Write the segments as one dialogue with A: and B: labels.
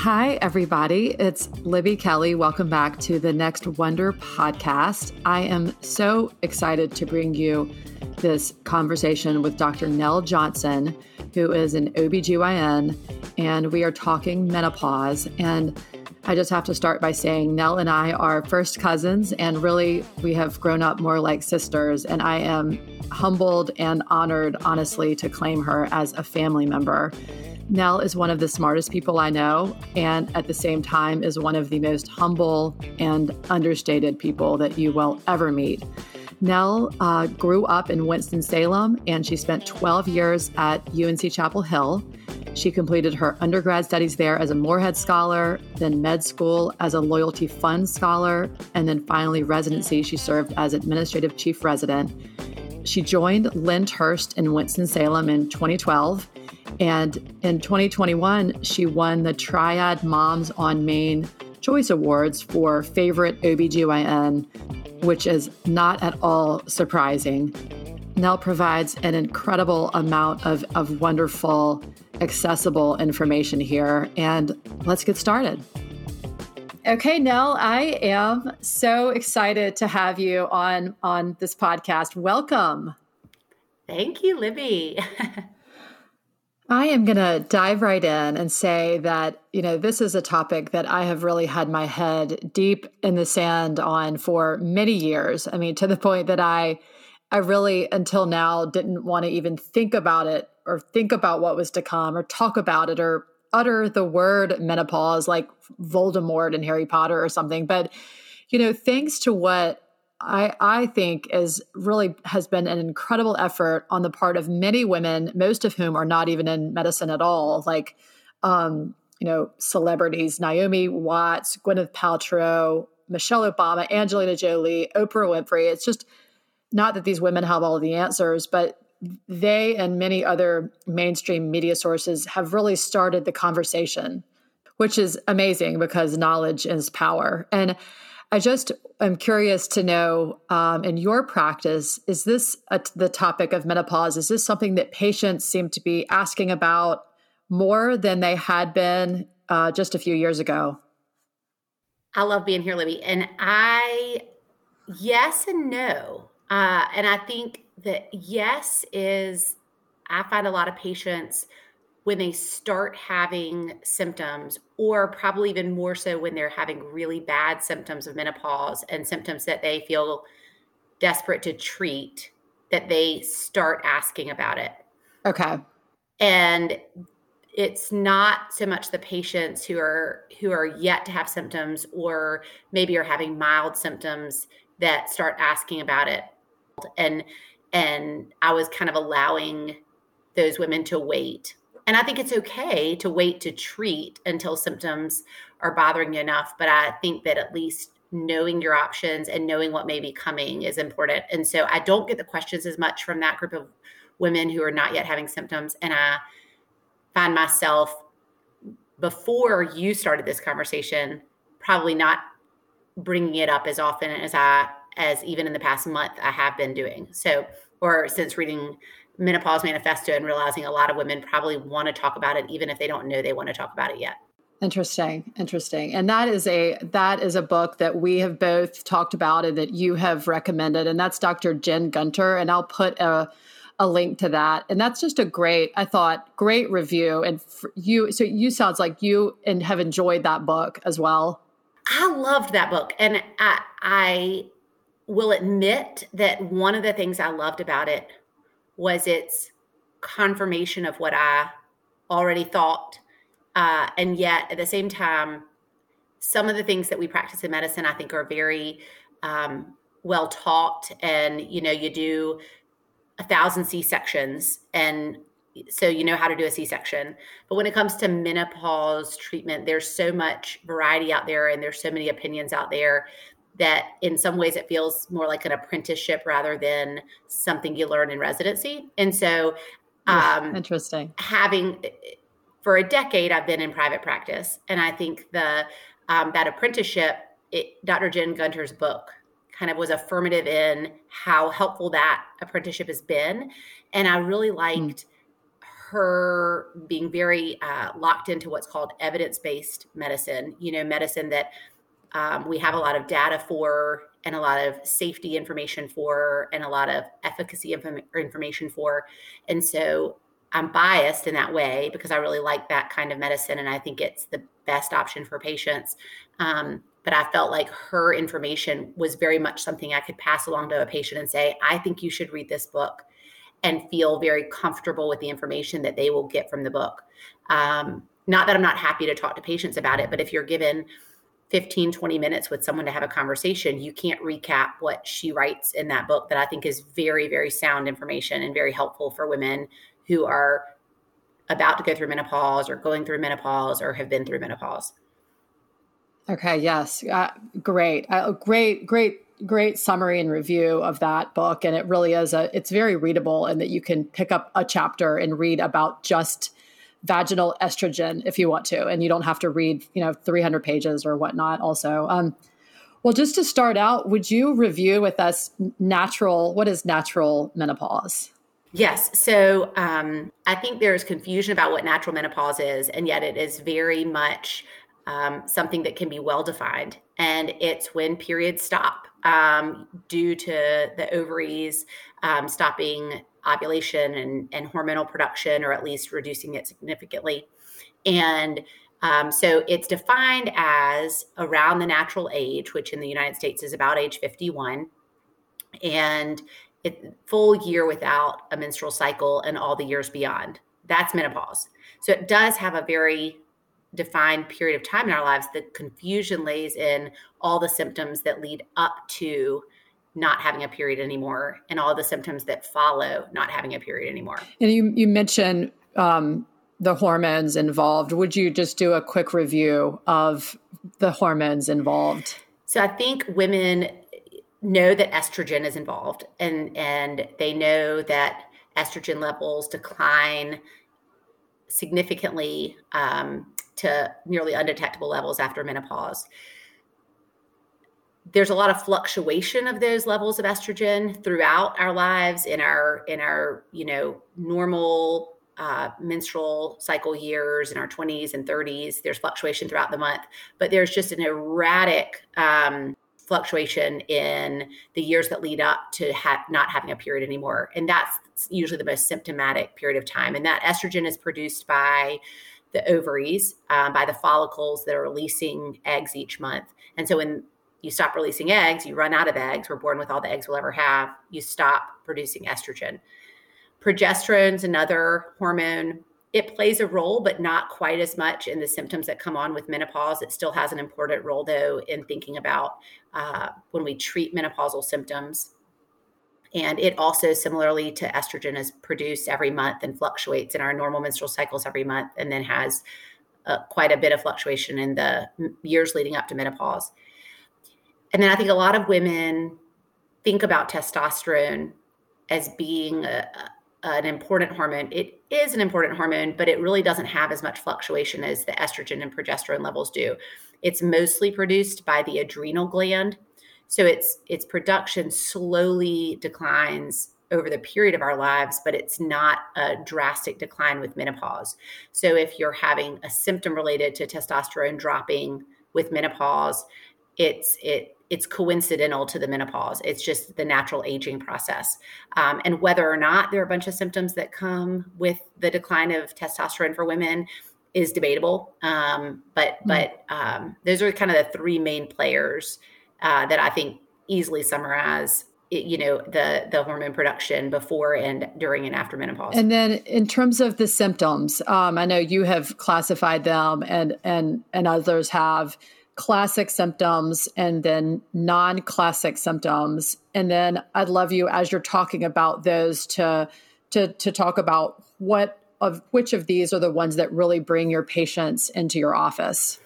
A: Hi, everybody. It's Libby Kelly. Welcome back to the Next Wonder podcast. I am so excited to bring you this conversation with Dr. Nell Johnson, who is an OBGYN, and we are talking menopause. And I just have to start by saying Nell and I are first cousins, and really we have grown up more like sisters. And I am humbled and honored, honestly, to claim her as a family member. Nell is one of the smartest people I know, and at the same time, is one of the most humble and understated people that you will ever meet. Nell uh, grew up in Winston-Salem, and she spent 12 years at UNC Chapel Hill. She completed her undergrad studies there as a Morehead Scholar, then med school as a Loyalty Fund Scholar, and then finally residency. She served as Administrative Chief Resident. She joined Lyndhurst in Winston-Salem in 2012 and in 2021, she won the Triad Moms on Main Choice Awards for Favorite OBGYN, which is not at all surprising. Nell provides an incredible amount of, of wonderful, accessible information here. And let's get started. Okay, Nell, I am so excited to have you on on this podcast. Welcome.
B: Thank you, Libby.
A: I am going to dive right in and say that, you know, this is a topic that I have really had my head deep in the sand on for many years. I mean, to the point that I I really until now didn't want to even think about it or think about what was to come or talk about it or utter the word menopause like Voldemort in Harry Potter or something. But you know, thanks to what I, I think is really has been an incredible effort on the part of many women, most of whom are not even in medicine at all, like um, you know, celebrities, Naomi Watts, Gwyneth Paltrow, Michelle Obama, Angelina Jolie, Oprah Winfrey. It's just not that these women have all the answers, but they and many other mainstream media sources have really started the conversation, which is amazing because knowledge is power. And I just am curious to know um, in your practice, is this a, the topic of menopause? Is this something that patients seem to be asking about more than they had been uh, just a few years ago?
B: I love being here, Libby. And I, yes and no. Uh, and I think that yes is, I find a lot of patients when they start having symptoms, or probably even more so when they're having really bad symptoms of menopause and symptoms that they feel desperate to treat, that they start asking about it.
A: Okay.
B: And it's not so much the patients who are who are yet to have symptoms or maybe are having mild symptoms that start asking about it and and i was kind of allowing those women to wait and I think it's okay to wait to treat until symptoms are bothering you enough. But I think that at least knowing your options and knowing what may be coming is important. And so I don't get the questions as much from that group of women who are not yet having symptoms. And I find myself before you started this conversation, probably not bringing it up as often as I, as even in the past month, I have been doing. So, or since reading menopause manifesto and realizing a lot of women probably want to talk about it even if they don't know they want to talk about it yet.
A: Interesting interesting. And that is a that is a book that we have both talked about and that you have recommended and that's dr jen gunter and i'll put a a link to that. And that's just a great i thought great review and you so you sounds like you and have enjoyed that book as well.
B: I loved that book and i i will admit that one of the things i loved about it was its confirmation of what I already thought. Uh, and yet, at the same time, some of the things that we practice in medicine, I think, are very um, well taught. And, you know, you do a thousand C sections, and so you know how to do a C section. But when it comes to menopause treatment, there's so much variety out there, and there's so many opinions out there that in some ways it feels more like an apprenticeship rather than something you learn in residency. And so,
A: um, interesting.
B: Having for a decade, I've been in private practice, and I think the um, that apprenticeship, it, Dr. Jen Gunter's book, kind of was affirmative in how helpful that apprenticeship has been, and I really hmm. liked. Mm. her being very uh, locked into what's called evidence based medicine, you know, medicine that um, we have a lot of data for and a lot of safety information for and a lot of efficacy inf- information for. And so I'm biased in that way because I really like that kind of medicine and I think it's the best option for patients. Um, but I felt like her information was very much something I could pass along to a patient and say, I think you should read this book and feel very comfortable with the information that they will get from the book. Um, not that I'm not happy to talk to patients about it, but if you're given 15, 20 minutes with someone to have a conversation, you can't recap what she writes in that book that I think is very, very sound information and very helpful for women who are about to go through menopause or going through menopause or have been through menopause.
A: Okay, yes. Uh, great. Uh, great, great, great summary and review of that book. And it really is a, it's very readable and that you can pick up a chapter and read about just vaginal estrogen if you want to, and you don't have to read, you know, 300 pages or whatnot also. Um, well, just to start out, would you review with us natural, what is natural menopause?
B: Yes. So um, I think there's confusion about what natural menopause is, and yet it is very much um, something that can be well defined. And it's when periods stop um, due to the ovaries um, stopping ovulation and, and hormonal production, or at least reducing it significantly. And um, so it's defined as around the natural age, which in the United States is about age 51, and it, full year without a menstrual cycle and all the years beyond. That's menopause. So it does have a very defined period of time in our lives. The confusion lays in all the symptoms that lead up to not having a period anymore and all the symptoms that follow not having a period anymore.
A: And you, you mentioned um, the hormones involved. Would you just do a quick review of the hormones involved?
B: So I think women know that estrogen is involved and and they know that estrogen levels decline significantly um, to nearly undetectable levels after menopause there's a lot of fluctuation of those levels of estrogen throughout our lives in our in our you know normal uh, menstrual cycle years in our 20s and 30s there's fluctuation throughout the month but there's just an erratic um, fluctuation in the years that lead up to ha- not having a period anymore. And that's usually the most symptomatic period of time. And that estrogen is produced by the ovaries uh, by the follicles that are releasing eggs each month. And so when you stop releasing eggs, you run out of eggs. We're born with all the eggs we'll ever have. You stop producing estrogen. Progesterone's another hormone. It plays a role, but not quite as much in the symptoms that come on with menopause. It still has an important role, though, in thinking about uh, when we treat menopausal symptoms. And it also, similarly to estrogen, is produced every month and fluctuates in our normal menstrual cycles every month, and then has uh, quite a bit of fluctuation in the years leading up to menopause. And then I think a lot of women think about testosterone as being a, an important hormone. It is an important hormone, but it really doesn't have as much fluctuation as the estrogen and progesterone levels do. It's mostly produced by the adrenal gland. So its its production slowly declines over the period of our lives, but it's not a drastic decline with menopause. So if you're having a symptom related to testosterone dropping with menopause, it's it it's coincidental to the menopause. It's just the natural aging process. Um, and whether or not there are a bunch of symptoms that come with the decline of testosterone for women is debatable. Um, but mm-hmm. but um, those are kind of the three main players uh, that I think easily summarize you know the the hormone production before and during and after menopause
A: and then in terms of the symptoms um, i know you have classified them and and and others have classic symptoms and then non classic symptoms. And then I'd love you as you're talking about those to, to, to talk about what of which of these are the ones that really bring your patients into your office.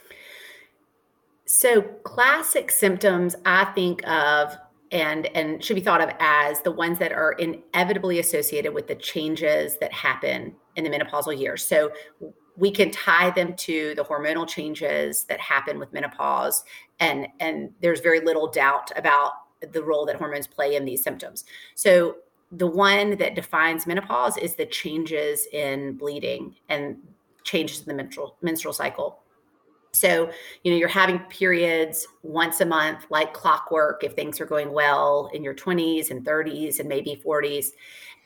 B: So, classic symptoms I think of and and should be thought of as the ones that are inevitably associated with the changes that happen in the menopausal years. So we can tie them to the hormonal changes that happen with menopause and and there's very little doubt about the role that hormones play in these symptoms so the one that defines menopause is the changes in bleeding and changes in the menstrual menstrual cycle. So, you know, you're having periods once a month, like clockwork, if things are going well in your 20s and 30s and maybe 40s.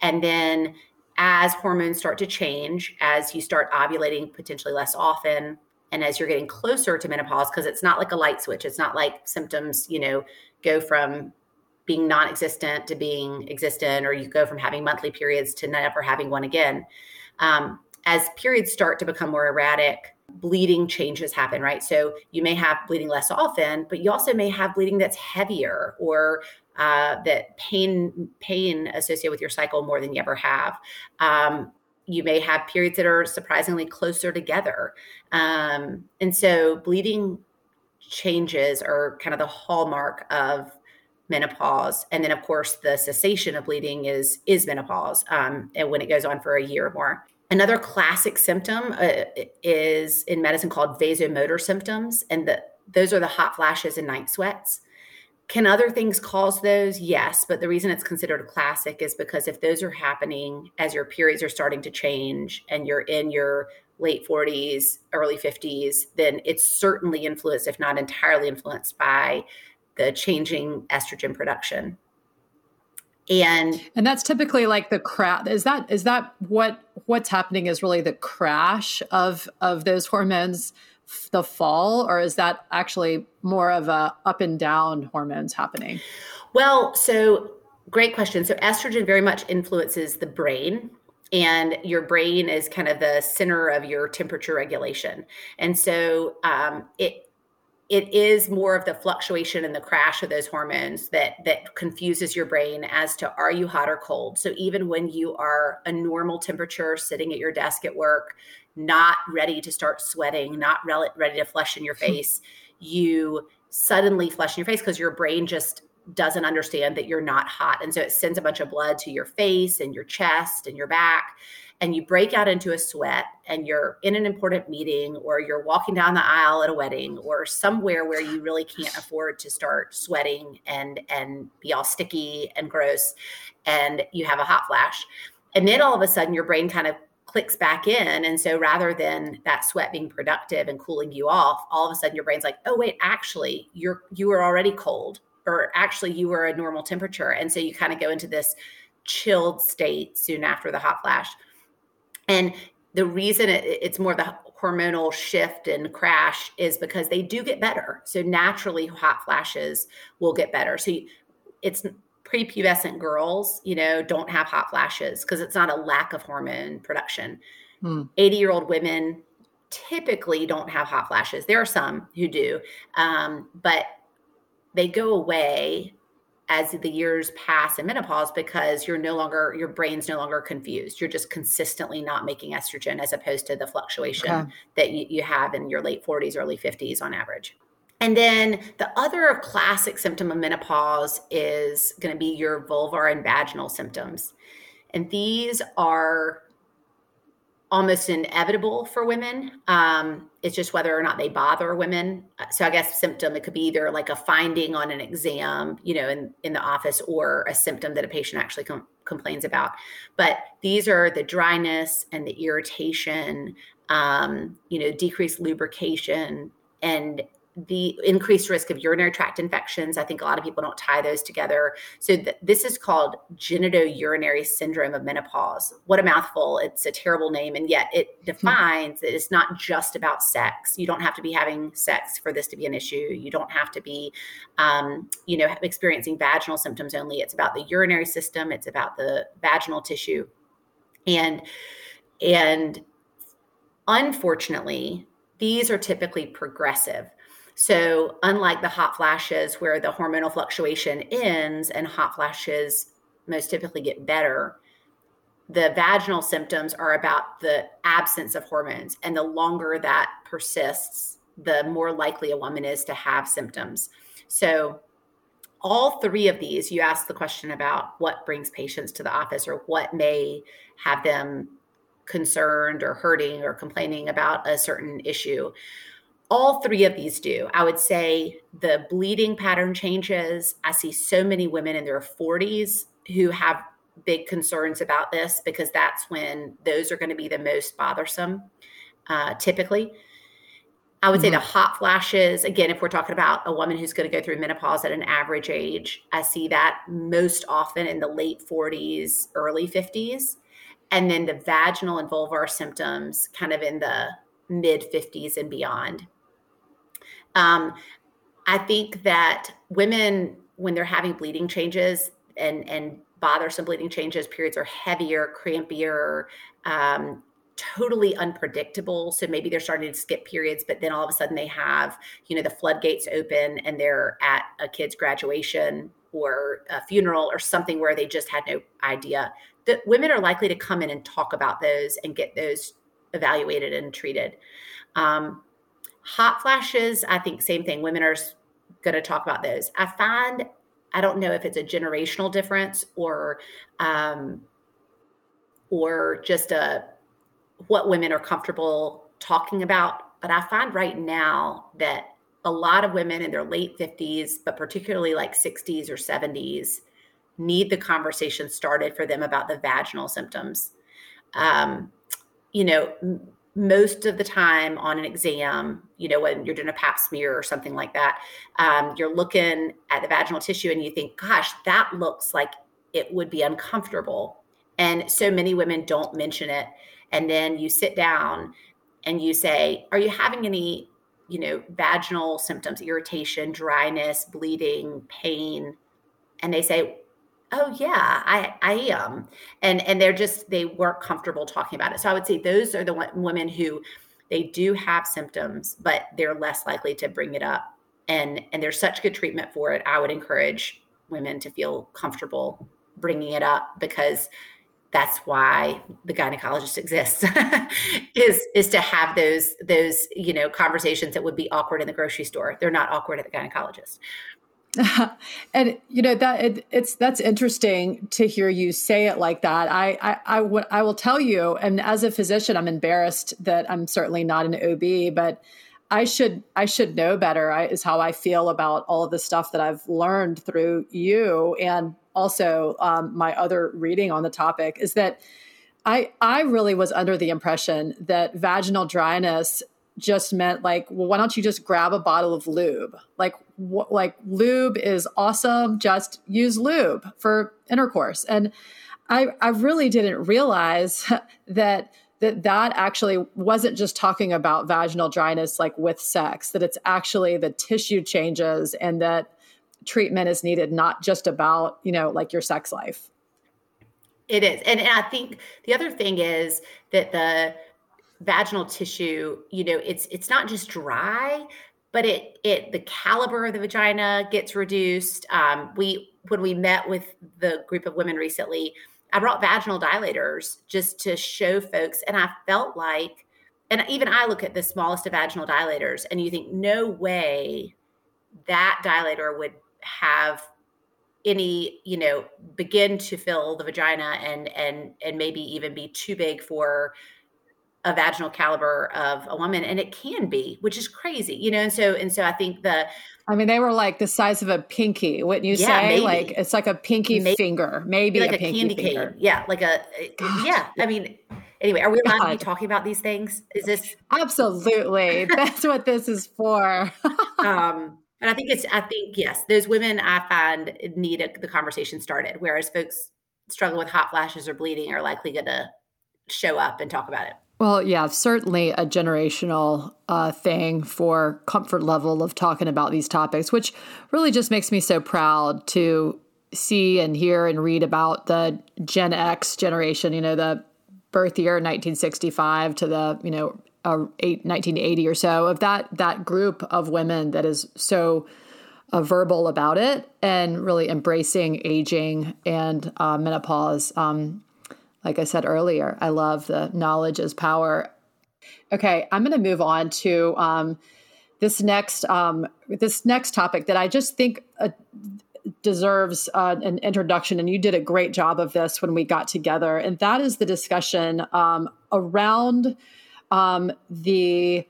B: And then as hormones start to change, as you start ovulating potentially less often, and as you're getting closer to menopause, because it's not like a light switch, it's not like symptoms, you know, go from being non existent to being existent, or you go from having monthly periods to never having one again. Um, as periods start to become more erratic, bleeding changes happen, right? So you may have bleeding less often, but you also may have bleeding that's heavier or uh, that pain pain associated with your cycle more than you ever have. Um, you may have periods that are surprisingly closer together, um, and so bleeding changes are kind of the hallmark of menopause and then of course the cessation of bleeding is is menopause um, and when it goes on for a year or more Another classic symptom uh, is in medicine called vasomotor symptoms, and the, those are the hot flashes and night sweats. Can other things cause those? Yes, but the reason it's considered a classic is because if those are happening as your periods are starting to change and you're in your late 40s, early 50s, then it's certainly influenced, if not entirely influenced, by the changing estrogen production and
A: and that's typically like the crash is that is that what what's happening is really the crash of of those hormones the fall or is that actually more of a up and down hormones happening?
B: Well so great question. So estrogen very much influences the brain and your brain is kind of the center of your temperature regulation. And so um, it it is more of the fluctuation and the crash of those hormones that that confuses your brain as to are you hot or cold? So even when you are a normal temperature sitting at your desk at work not ready to start sweating not re- ready to flush in your hmm. face you suddenly flush in your face because your brain just doesn't understand that you're not hot and so it sends a bunch of blood to your face and your chest and your back and you break out into a sweat and you're in an important meeting or you're walking down the aisle at a wedding or somewhere where you really can't afford to start sweating and and be all sticky and gross and you have a hot flash and then all of a sudden your brain kind of clicks back in and so rather than that sweat being productive and cooling you off all of a sudden your brain's like oh wait actually you're you were already cold or actually you were a normal temperature and so you kind of go into this chilled state soon after the hot flash and the reason it, it's more the hormonal shift and crash is because they do get better. So naturally, hot flashes will get better. So it's prepubescent girls, you know, don't have hot flashes because it's not a lack of hormone production. 80 hmm. year old women typically don't have hot flashes. There are some who do, um, but they go away as the years pass in menopause because you're no longer your brain's no longer confused you're just consistently not making estrogen as opposed to the fluctuation okay. that you, you have in your late 40s early 50s on average and then the other classic symptom of menopause is going to be your vulvar and vaginal symptoms and these are almost inevitable for women. Um, it's just whether or not they bother women. So I guess symptom it could be either like a finding on an exam, you know, in in the office, or a symptom that a patient actually com- complains about. But these are the dryness and the irritation, um, you know, decreased lubrication and the increased risk of urinary tract infections. I think a lot of people don't tie those together. So th- this is called genitourinary syndrome of menopause. What a mouthful. It's a terrible name. And yet it hmm. defines that it's not just about sex. You don't have to be having sex for this to be an issue. You don't have to be, um, you know, experiencing vaginal symptoms only. It's about the urinary system. It's about the vaginal tissue. And, and unfortunately, these are typically progressive. So, unlike the hot flashes where the hormonal fluctuation ends and hot flashes most typically get better, the vaginal symptoms are about the absence of hormones. And the longer that persists, the more likely a woman is to have symptoms. So, all three of these, you ask the question about what brings patients to the office or what may have them concerned or hurting or complaining about a certain issue all three of these do. I would say the bleeding pattern changes. I see so many women in their 40s who have big concerns about this because that's when those are going to be the most bothersome uh, typically. I would mm-hmm. say the mm-hmm. hot flashes, again, if we're talking about a woman who's going to go through menopause at an average age, I see that most often in the late 40s, early 50s. And then the vaginal and vulvar symptoms kind of in the mid 50s and beyond. Um, I think that women, when they're having bleeding changes and, and bothersome bleeding changes, periods are heavier, crampier, um, totally unpredictable. So maybe they're starting to skip periods, but then all of a sudden they have, you know, the floodgates open and they're at a kid's graduation or a funeral or something where they just had no idea. That women are likely to come in and talk about those and get those evaluated and treated. Um, hot flashes, I think same thing. Women are going to talk about those. I find I don't know if it's a generational difference or um, or just a what women are comfortable talking about. But I find right now that a lot of women in their late 50s, but particularly like 60s or 70s, need the conversation started for them about the vaginal symptoms. Um, you know, most of the time on an exam, you know, when you're doing a pap smear or something like that, um, you're looking at the vaginal tissue and you think, gosh, that looks like it would be uncomfortable. And so many women don't mention it and then you sit down and you say are you having any you know vaginal symptoms irritation dryness bleeding pain and they say oh yeah i i am and and they're just they weren't comfortable talking about it. So i would say those are the women who they do have symptoms but they're less likely to bring it up and and there's such good treatment for it. I would encourage women to feel comfortable bringing it up because that's why the gynecologist exists is is to have those those you know conversations that would be awkward in the grocery store. They're not awkward at the gynecologist
A: and you know that it, it's that's interesting to hear you say it like that I, I I, will tell you and as a physician i'm embarrassed that i'm certainly not an ob but i should i should know better I, is how i feel about all of the stuff that i've learned through you and also um, my other reading on the topic is that I I really was under the impression that vaginal dryness just meant like, well, why don't you just grab a bottle of lube? Like, wh- like lube is awesome. Just use lube for intercourse. And I I really didn't realize that that that actually wasn't just talking about vaginal dryness like with sex that it's actually the tissue changes and that treatment is needed, not just about, you know, like your sex life.
B: It is. And, and I think the other thing is that the vaginal tissue, you know, it's it's not just dry, but it it the caliber of the vagina gets reduced. Um, we when we met with the group of women recently, I brought vaginal dilators just to show folks, and I felt like, and even I look at the smallest of vaginal dilators, and you think, no way that dilator would have any you know begin to fill the vagina and and and maybe even be too big for a vaginal caliber of a woman and it can be which is crazy you know and so and so i think the
A: i mean they were like the size of a pinky wouldn't you yeah, say maybe. like it's like a pinky maybe. finger maybe
B: like
A: a, a
B: candy
A: finger.
B: cane yeah like a God. yeah i mean anyway are we allowed God. to be talking about these things is this
A: absolutely that's what this is for
B: um and I think it's, I think, yes, those women I find need a, the conversation started, whereas folks struggling with hot flashes or bleeding are likely going to show up and talk about it.
A: Well, yeah, certainly a generational uh, thing for comfort level of talking about these topics, which really just makes me so proud to see and hear and read about the Gen X generation, you know, the birth year 1965 to the, you know, uh, eight, 1980 or so of that that group of women that is so uh, verbal about it and really embracing aging and uh, menopause. Um, like I said earlier, I love the knowledge is power. Okay, I'm going to move on to um, this next um, this next topic that I just think uh, deserves uh, an introduction, and you did a great job of this when we got together, and that is the discussion um, around um, the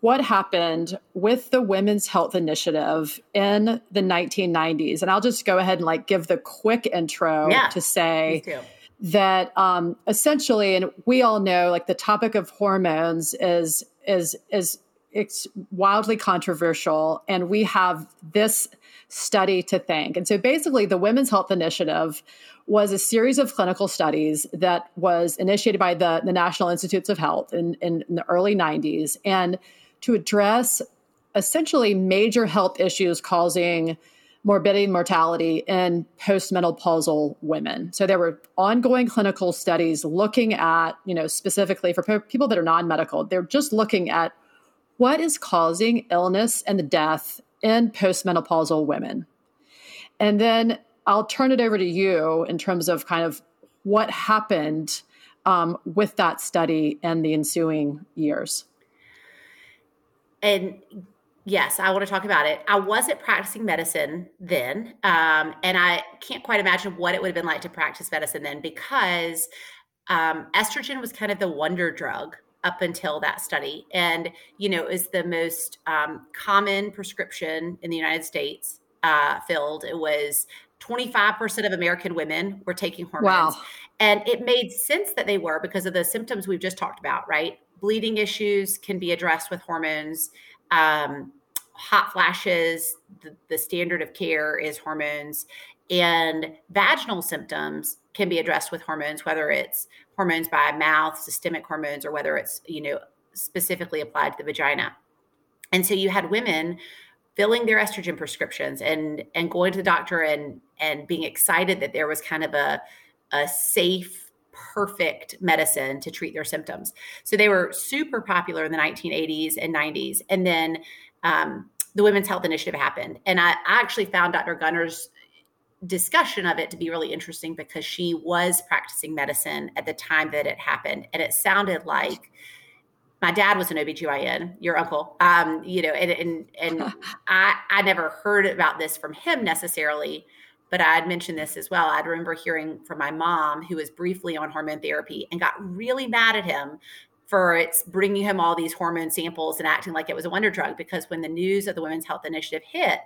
A: what happened with the Women's Health Initiative in the 1990s. And I'll just go ahead and like give the quick intro
B: yeah,
A: to say that um, essentially, and we all know, like the topic of hormones is is is it's wildly controversial, and we have this study to thank. And so, basically, the Women's Health Initiative was a series of clinical studies that was initiated by the, the National Institutes of Health in, in, in the early 90s, and to address essentially major health issues causing morbidity and mortality in postmenopausal women. So there were ongoing clinical studies looking at, you know, specifically for people that are non-medical, they're just looking at what is causing illness and the death in postmenopausal women. And then I'll turn it over to you in terms of kind of what happened um, with that study and the ensuing years.
B: And Yes, I want to talk about it. I wasn't practicing medicine then. Um, and I can't quite imagine what it would have been like to practice medicine then because um, estrogen was kind of the wonder drug up until that study. And, you know, is the most um, common prescription in the United States uh, filled. It was 25% of American women were taking hormones. Wow. And it made sense that they were because of the symptoms we've just talked about, right? Bleeding issues can be addressed with hormones um, hot flashes, the, the standard of care is hormones, and vaginal symptoms can be addressed with hormones, whether it's hormones by mouth, systemic hormones, or whether it's you know specifically applied to the vagina. And so you had women filling their estrogen prescriptions and and going to the doctor and and being excited that there was kind of a a safe perfect medicine to treat their symptoms. So they were super popular in the 1980s and 90s. And then um, the Women's Health Initiative happened. And I, I actually found Dr. Gunter's discussion of it to be really interesting because she was practicing medicine at the time that it happened. And it sounded like my dad was an OBGYN, your uncle, um, you know, and, and, and I, I never heard about this from him necessarily, but I had mentioned this as well. I remember hearing from my mom, who was briefly on hormone therapy and got really mad at him for its bringing him all these hormone samples and acting like it was a wonder drug. Because when the news of the Women's Health Initiative hit,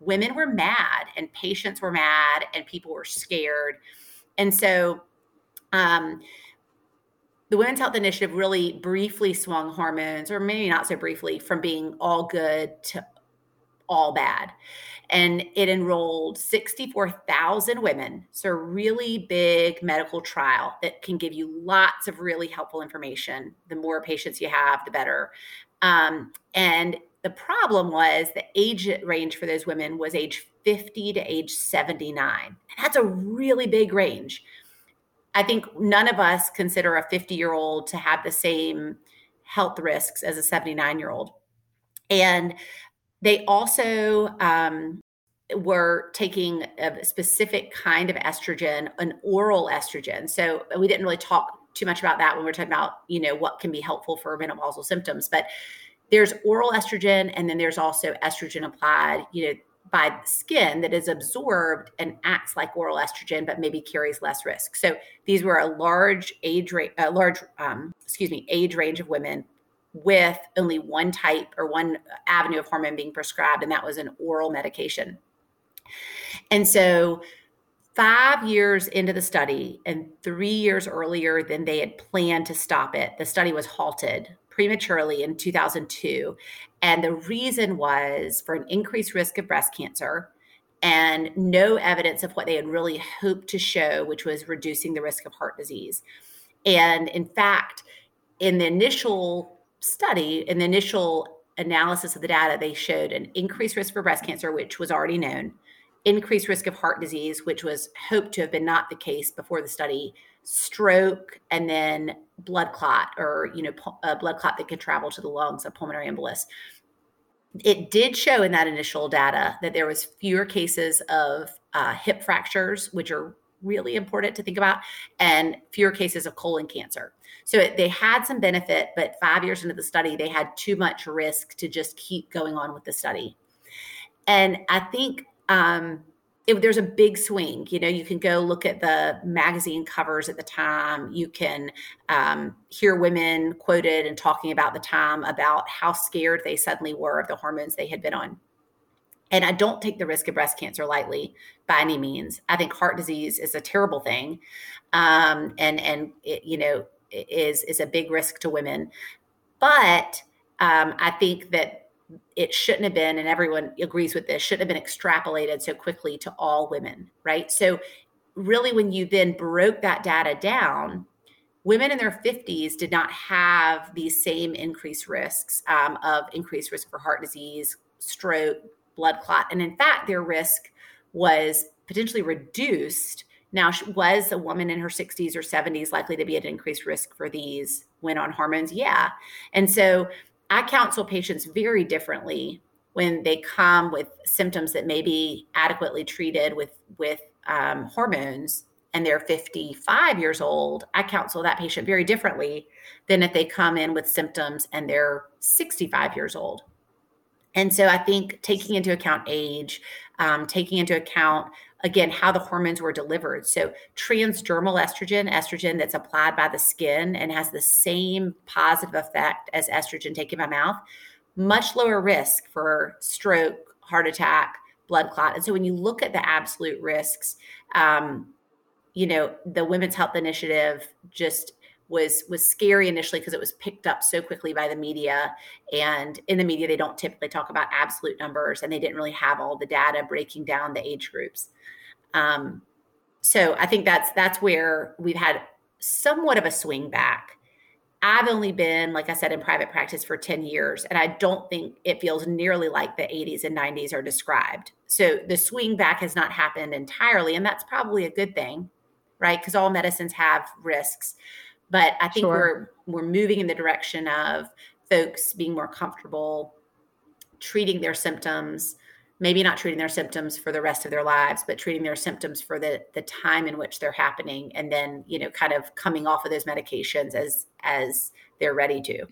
B: women were mad and patients were mad and people were scared. And so, um, the Women's Health Initiative really briefly swung hormones, or maybe not so briefly, from being all good to all bad and it enrolled 64,000 women. So, a really big medical trial that can give you lots of really helpful information. The more patients you have, the better. Um, and the problem was the age range for those women was age 50 to age 79. And that's a really big range. I think none of us consider a 50 year old to have the same health risks as a 79 year old. And they also um, were taking a specific kind of estrogen, an oral estrogen. So we didn't really talk too much about that when we are talking about, you know, what can be helpful for menopausal symptoms. But there's oral estrogen, and then there's also estrogen applied, you know, by skin that is absorbed and acts like oral estrogen, but maybe carries less risk. So these were a large age rate, a large, um, excuse me, age range of women with only one type or one avenue of hormone being prescribed, and that was an oral medication. And so, five years into the study, and three years earlier than they had planned to stop it, the study was halted prematurely in 2002. And the reason was for an increased risk of breast cancer and no evidence of what they had really hoped to show, which was reducing the risk of heart disease. And in fact, in the initial study, in the initial analysis of the data, they showed an increased risk for breast cancer, which was already known, increased risk of heart disease, which was hoped to have been not the case before the study, stroke, and then blood clot or you know a blood clot that could travel to the lungs, a pulmonary embolus. It did show in that initial data that there was fewer cases of uh, hip fractures, which are really important to think about, and fewer cases of colon cancer. So it, they had some benefit, but five years into the study, they had too much risk to just keep going on with the study. And I think um, it, there's a big swing. You know, you can go look at the magazine covers at the time. You can um, hear women quoted and talking about the time about how scared they suddenly were of the hormones they had been on. And I don't take the risk of breast cancer lightly by any means. I think heart disease is a terrible thing, um, and and it, you know is is a big risk to women. But um, I think that it shouldn't have been, and everyone agrees with this, shouldn't have been extrapolated so quickly to all women, right? So, really, when you then broke that data down, women in their 50s did not have these same increased risks um, of increased risk for heart disease, stroke, blood clot. And in fact, their risk was potentially reduced. Now, was a woman in her 60s or 70s likely to be at increased risk for these when on hormones? Yeah. And so, I counsel patients very differently when they come with symptoms that may be adequately treated with with um, hormones and they're 55 years old. I counsel that patient very differently than if they come in with symptoms and they're 65 years old. And so i think taking into account age um, taking into account again how the hormones were delivered. So transdermal estrogen estrogen that's applied by the skin and has the same positive effect as estrogen taken by mouth much lower risk for stroke heart attack blood clot. And so when you look at the absolute risks um, you know the women's health initiative just was was scary initially because it was picked up so quickly by the media. And in the media they don't typically talk about absolute numbers and they didn't really have all the data breaking down the age groups. Um, so i think that's that's where we've had somewhat of a swing back. I've only been like i said in private practice for 10 years and i don't think it feels nearly like the 80s and 90s are described. So the swing back has not happened entirely and that's probably a good thing right? Because all medicines have risks but I think sure. we're we're moving in the direction of folks being more comfortable treating their symptoms, maybe not treating their symptoms for the rest of their lives, but treating their symptoms for the the time in which they're happening and then, you know, kind of coming off of those medications as as they're ready to.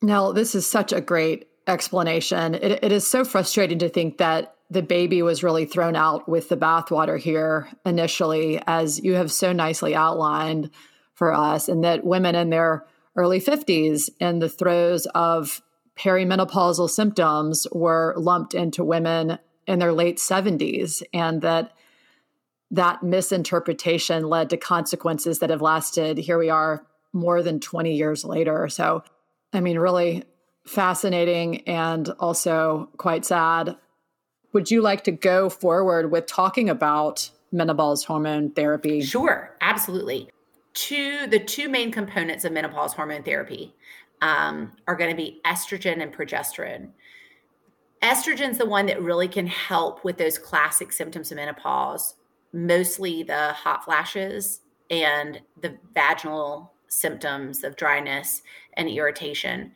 A: Now, this is such a great explanation. It, it is so frustrating to think that the baby was really thrown out with the bathwater here initially, as you have so nicely outlined for us, and that women in their early 50s, in the throes of perimenopausal symptoms, were lumped into women in their late 70s, and that that misinterpretation led to consequences that have lasted. Here we are, more than 20 years later. So, I mean, really fascinating and also quite sad. Would you like to go forward with talking about menopause hormone therapy?
B: Sure, absolutely two the two main components of menopause hormone therapy um, are going to be estrogen and progesterone. Estrogen is the one that really can help with those classic symptoms of menopause, mostly the hot flashes and the vaginal symptoms of dryness and irritation.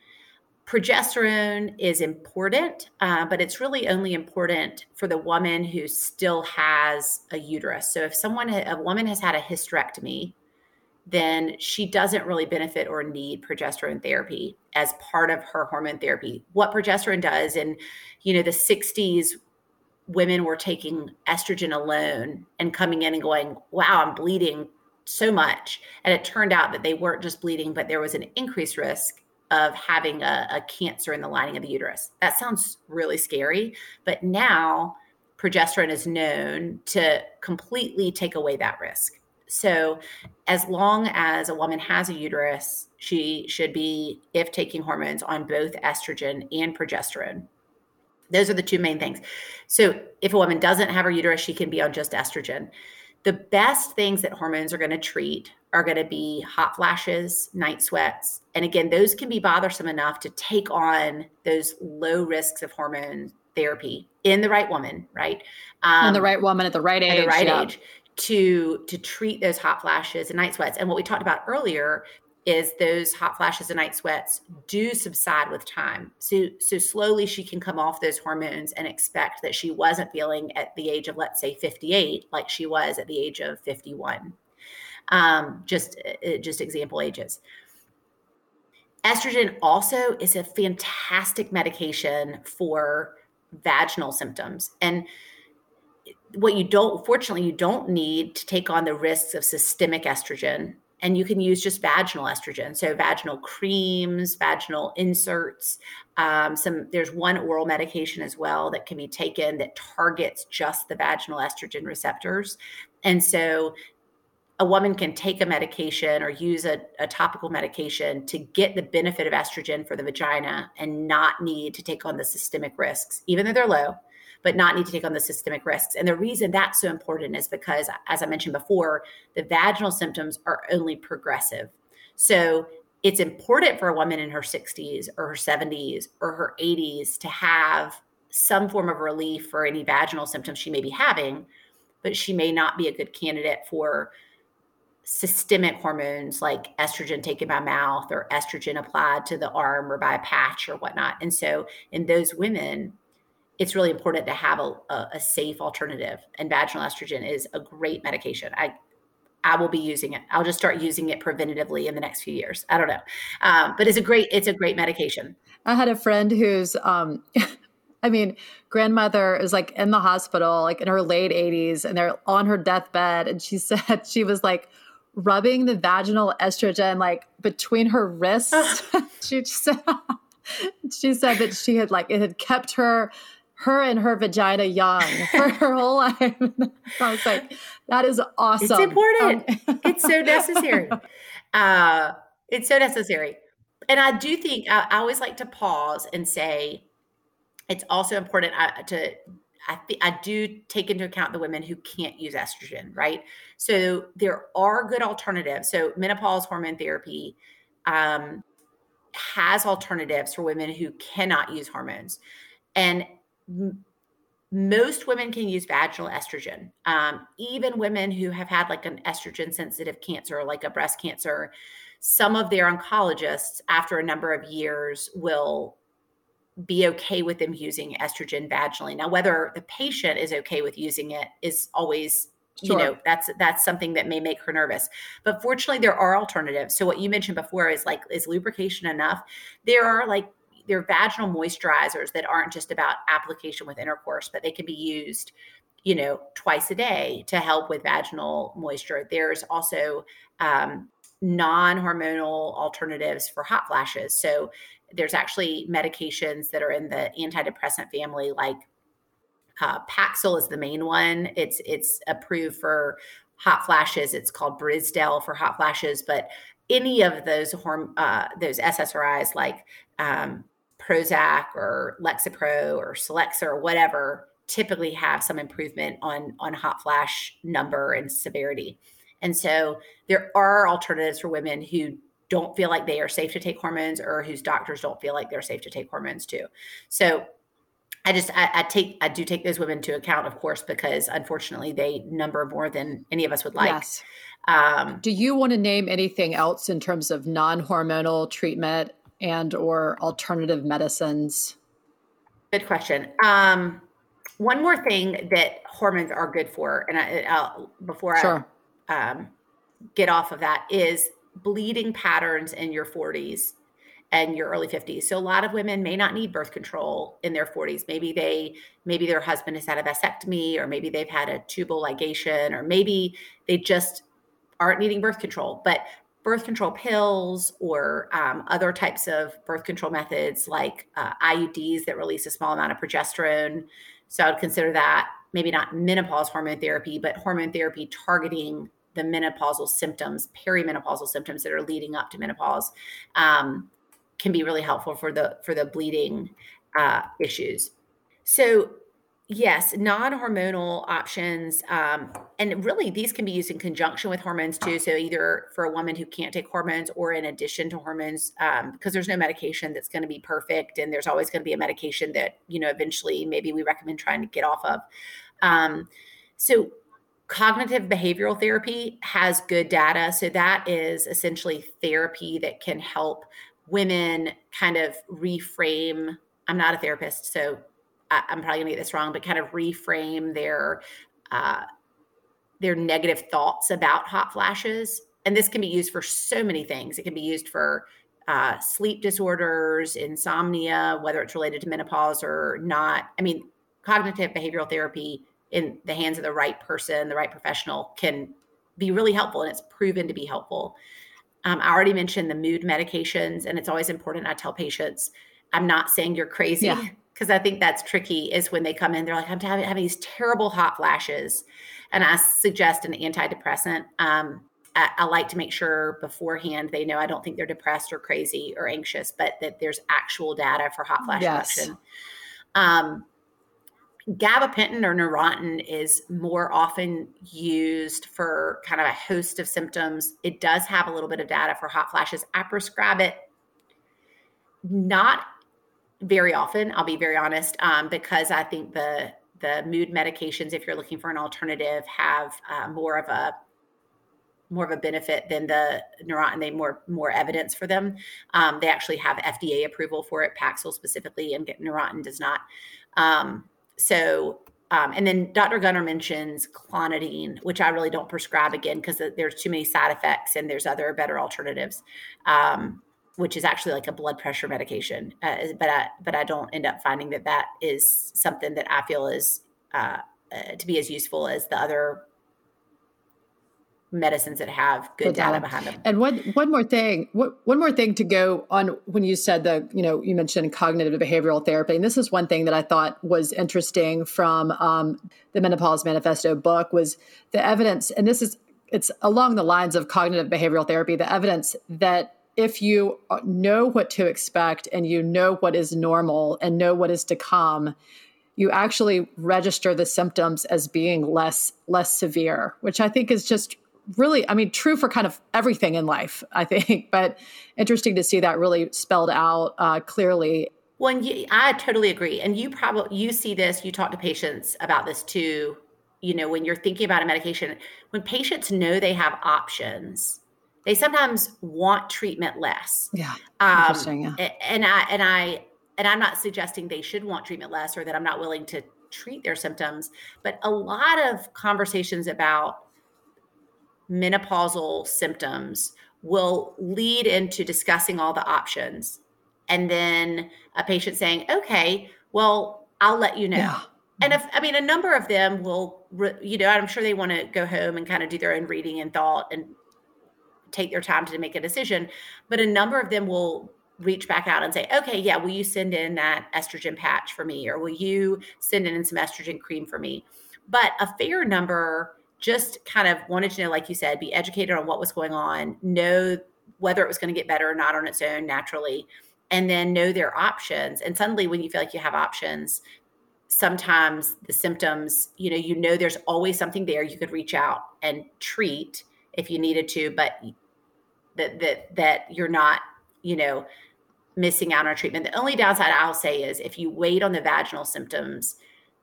B: Progesterone is important, uh, but it's really only important for the woman who still has a uterus. So if someone, a woman has had a hysterectomy, then she doesn't really benefit or need progesterone therapy as part of her hormone therapy. What progesterone does in, you know, the 60s, women were taking estrogen alone and coming in and going, wow, I'm bleeding so much. And it turned out that they weren't just bleeding, but there was an increased risk of having a, a cancer in the lining of the uterus. That sounds really scary. But now progesterone is known to completely take away that risk. So, as long as a woman has a uterus, she should be, if taking hormones, on both estrogen and progesterone. Those are the two main things. So, if a woman doesn't have her uterus, she can be on just estrogen. The best things that hormones are going to treat are going to be hot flashes, night sweats. And again, those can be bothersome enough to take on those low risks of hormone therapy in the right woman, right?
A: Um, in the right woman at the right age.
B: At the right yeah. age to to treat those hot flashes and night sweats. And what we talked about earlier is those hot flashes and night sweats do subside with time. So so slowly she can come off those hormones and expect that she wasn't feeling at the age of let's say 58 like she was at the age of 51. Um, just uh, just example ages. Estrogen also is a fantastic medication for vaginal symptoms and what you don't, fortunately, you don't need to take on the risks of systemic estrogen. And you can use just vaginal estrogen. So, vaginal creams, vaginal inserts. Um, some there's one oral medication as well that can be taken that targets just the vaginal estrogen receptors. And so a woman can take a medication or use a, a, topical medication to get the benefit of estrogen for the vagina and not need to take on the systemic risks, even though they're low, but not need to take on the systemic risks. And the reason that's so important is because, as I mentioned before, the vaginal symptoms are only progressive. So it's important for a woman in her 60s or her 70s or her 80s to have some form of relief for any vaginal symptoms she may be having, but she may not be a good candidate for systemic hormones like estrogen taken by mouth or estrogen applied to the arm or by a patch or whatnot. And so in those women, it's really important to have a, a, a safe alternative. And vaginal estrogen is a great medication. I I will be using it. I'll just start using it preventatively in the next few years. I don't know, um, but it's a great it's a great medication.
A: I had a friend who's, um, I mean, grandmother is like in the hospital, like in her late 80s, and they're on her deathbed, and she said she was like rubbing the vaginal estrogen like between her wrists. she said she said that she had like it had kept her her and her vagina young for her whole life. I was like, that is awesome. It's
B: important. Um, it's so necessary. Uh, it's so necessary. And I do think I, I always like to pause and say it's also important uh, to I, th- I do take into account the women who can't use estrogen, right? So there are good alternatives. So menopause hormone therapy um, has alternatives for women who cannot use hormones, and m- most women can use vaginal estrogen. Um, even women who have had like an estrogen sensitive cancer, like a breast cancer, some of their oncologists, after a number of years, will be okay with them using estrogen vaginally. Now, whether the patient is okay with using it is always you know that's that's something that may make her nervous but fortunately there are alternatives so what you mentioned before is like is lubrication enough there are like there are vaginal moisturizers that aren't just about application with intercourse but they can be used you know twice a day to help with vaginal moisture there's also um, non-hormonal alternatives for hot flashes so there's actually medications that are in the antidepressant family, like uh, Paxil is the main one. It's it's approved for hot flashes. It's called Brisdelle for hot flashes, but any of those horm- uh, those SSRIs like um, Prozac or Lexapro or Celexa or whatever typically have some improvement on on hot flash number and severity. And so there are alternatives for women who don't feel like they are safe to take hormones or whose doctors don't feel like they're safe to take hormones too. So I just I, I, take I do take those women to account, of course, because unfortunately they number more than any of us would like. Yes.
A: Um, do you want to name anything else in terms of non-hormonal treatment and or alternative medicines?
B: Good question. Um, one more thing that hormones are good for, and I, I'll, before sure. I um, get off of that, is bleeding patterns in your 40s and your early 50s. So a lot of women may not need birth control in their 40s. Maybe they maybe their husband has had a vasectomy or maybe they've had a tubal ligation or maybe they just aren't needing birth control. But birth control pills or um, other types of birth control methods like uh, IUDs that release a small amount of progesterone. So I would consider that maybe not menopause hormone therapy, but hormone therapy targeting the menopausal symptoms, perimenopausal symptoms that are leading up to menopause, um, can be really helpful for the for the bleeding uh, issues. So yes, non-hormonal options, um, and really these can be used in conjunction with hormones too. So either for a woman who can't take hormones or in addition to hormones, um, because there's no medication that's going to be perfect, and there's always going to be a medication that you know eventually maybe we recommend trying to get off of. Um, so cognitive behavioral therapy has good data. So that is essentially therapy that can help women kind of reframe. I'm not a therapist, so I, am probably going to get this wrong, but kind of reframe their uh, their negative thoughts about hot flashes. And this can be used for so many things. It can be used for uh, sleep disorders, insomnia, whether it's related to menopause or not. I mean, cognitive behavioral therapy in the hands of the right person, the right professional, can be really helpful, and it's proven to be helpful. Um, I already mentioned the mood medications, and it's always important. I tell patients, I'm not saying you're crazy because. I think that's tricky. Is when they come in, they're like, I'm having, having these terrible hot flashes, and I suggest an antidepressant. Um, I, I, like to make sure beforehand they know I don't think they're depressed or crazy or anxious, but that there's actual data for hot flash yes. reduction. Um, gabapentin or Neurontin is more often used for kind of a host of symptoms. It does have a little bit of data for hot flashes. I prescribe it not very often. I'll be very honest, um, because I think the the mood medications, if you're looking for an alternative, have uh, more of a more of a benefit than the Neurontin. They more more evidence for them. Um, they actually have FDA approval for it, Paxil specifically, and Neurontin does not. Um, so um, and then Dr. Gunter mentions clonidine, which I really don't prescribe again because there's too many side effects and there's other better alternatives, um, which is actually like a blood pressure medication. Uh, but I but I don't end up finding that that is something that I feel is uh, uh, to be as useful as the other medicines that have good data behind them.
A: And one one more thing, what, one more thing to go on when you said the, you know, you mentioned cognitive behavioral therapy, and this is one thing that I thought was interesting from um, the Menopause Manifesto book was the evidence, and this is it's along the lines of cognitive behavioral therapy, the evidence that if you know what to expect and you know what is normal and know what is to come, you actually register the symptoms as being less less severe, which I think is just really, I mean, true for kind of everything in life, I think, but interesting to see that really spelled out uh, clearly.
B: Well, you, I totally agree. And you probably, you see this, you talk to patients about this too. You know, when you're thinking about a medication, when patients know they have options, they sometimes want treatment less.
A: Yeah. Um, interesting. Yeah.
B: And I, and I, and I'm not suggesting they should want treatment less or that I'm not willing to treat their symptoms, but a lot of conversations about menopausal symptoms will lead into discussing all the options and then a patient saying okay well i'll let you know yeah. and if i mean a number of them will you know i'm sure they want to go home and kind of do their own reading and thought and take their time to make a decision but a number of them will reach back out and say okay yeah will you send in that estrogen patch for me or will you send in some estrogen cream for me but a fair number just kind of wanted to know, like you said, be educated on what was going on, know whether it was going to get better or not on its own naturally, and then know their options. And suddenly, when you feel like you have options, sometimes the symptoms, you know, you know, there's always something there you could reach out and treat if you needed to, but that that that you're not, you know, missing out on treatment. The only downside I'll say is if you wait on the vaginal symptoms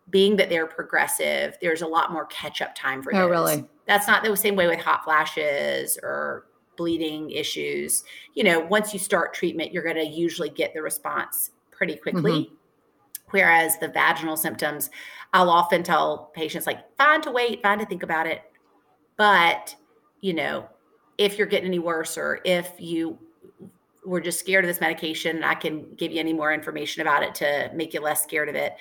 B: being that they're progressive, there's a lot more catch up time for
A: oh, really?
B: That's not the same way with hot flashes or bleeding issues. You know, once you start treatment, you're going to usually get the response pretty quickly. Mm-hmm. Whereas the vaginal symptoms, I'll often tell patients, like, fine to wait, fine to think about it. But, you know, if you're getting any worse or if you were just scared of this medication, I can give you any more information about it to make you less scared of it.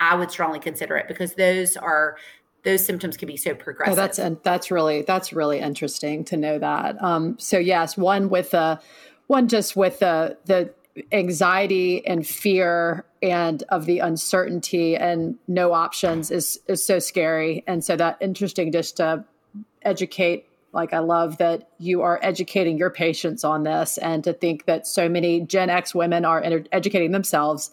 B: I would strongly consider it because those are those symptoms can be so progressive.
A: Oh, that's and that's really that's really interesting to know that. Um, so yes, one with the one just with the the anxiety and fear and of the uncertainty and no options is is so scary. And so that interesting just to educate like I love that you are educating your patients on this and to think that so many Gen X women are educating themselves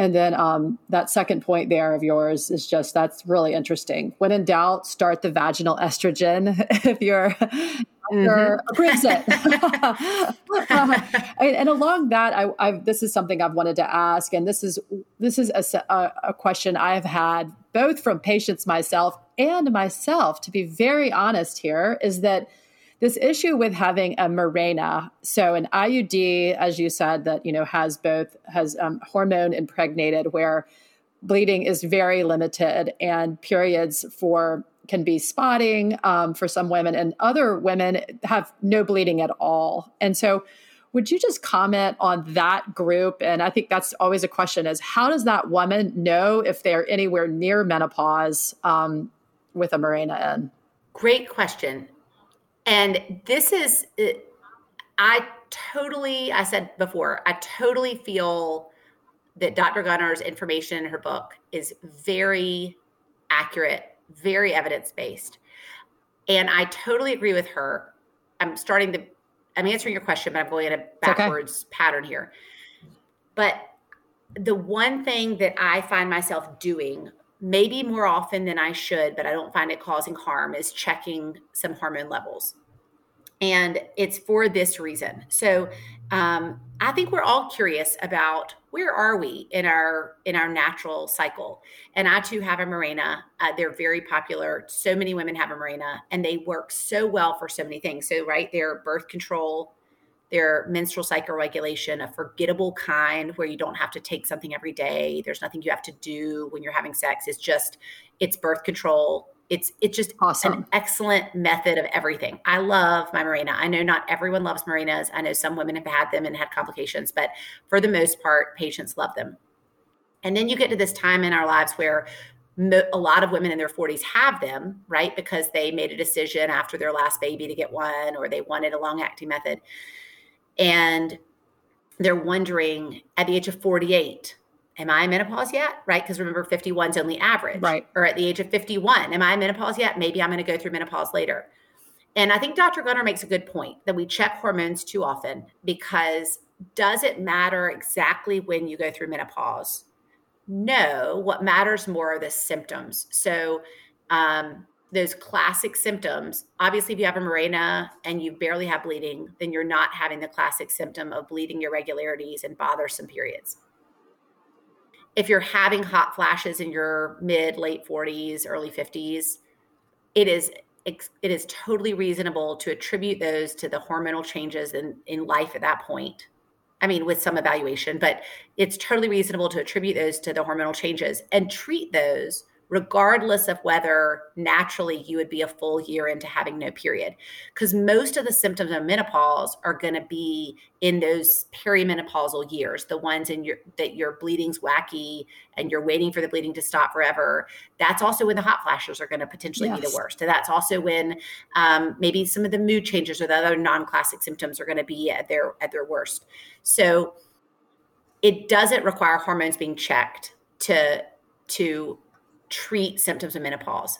A: and then um, that second point there of yours is just that's really interesting. When in doubt, start the vaginal estrogen if you're mm-hmm. approves it. and, and, along that, I, I've, this is something I've wanted to ask, and this is this is a, a, a question I've had both from patients myself and myself. To be very honest, here is that this issue with having a Mirena, so an IUD, as you said, that you know has both has um, hormone impregnated, where bleeding is very limited, and periods for can be spotting um, for some women, and other women have no bleeding at all. And so, would you just comment on that group? And I think that's always a question: is how does that woman know if they're anywhere near menopause um, with a Mirena in?
B: Great question. And this is, uh, I totally, I said before, I totally feel that Dr. Gunter's information in her book is very accurate, very evidence based. And I totally agree with her. I'm starting to, I'm answering your question, but I'm going in a backwards okay. pattern here. But the one thing that I find myself doing maybe more often than I should, but I don't find it causing harm, is checking some hormone levels. And it's for this reason. So um, I think we're all curious about where are we in our in our natural cycle. And I too have a Mirena Uh, they're very popular. So many women have a Mirena and they work so well for so many things. So right, they're birth control, their menstrual cycle regulation, a forgettable kind where you don't have to take something every day. There's nothing you have to do when you're having sex. It's just it's birth control. It's it's just awesome. an excellent method of everything. I love my Mirena. I know not everyone loves Mirenas. I know some women have had them and had complications, but for the most part, patients love them. And then you get to this time in our lives where a lot of women in their 40s have them, right? Because they made a decision after their last baby to get one or they wanted a long acting method and they're wondering at the age of 48 am i menopause yet? Right? Because remember 51 is only average.
A: Right.
B: Or at the age of 51 am i menopause yet? Maybe i'm going to go through menopause later. And i think dr gunter makes a good point that we check hormones too often because does it matter exactly when you go through menopause? No. What matters more are the symptoms. So um, those classic symptoms. Obviously, if you have a Mirena and you barely have bleeding, then you're not having the classic symptom of bleeding irregularities and bothersome periods. If you're having hot flashes in your mid, late 40s, early 50s, it is it is totally reasonable to attribute those to the hormonal changes in, in life at that point. I mean, with some evaluation, but it's totally reasonable to attribute those to the hormonal changes and treat those regardless of whether naturally you would be a full year into having no period. Because most of the symptoms of menopause are going to be in those perimenopausal years, the ones in your that your bleeding's wacky and you're waiting for the bleeding to stop forever. That's also when the hot flashes are going to potentially yes. be the worst. And that's also when um, maybe some of the mood changes or the other non-classic symptoms are going to be at their at their worst. So it doesn't require hormones being checked to to treat symptoms of menopause.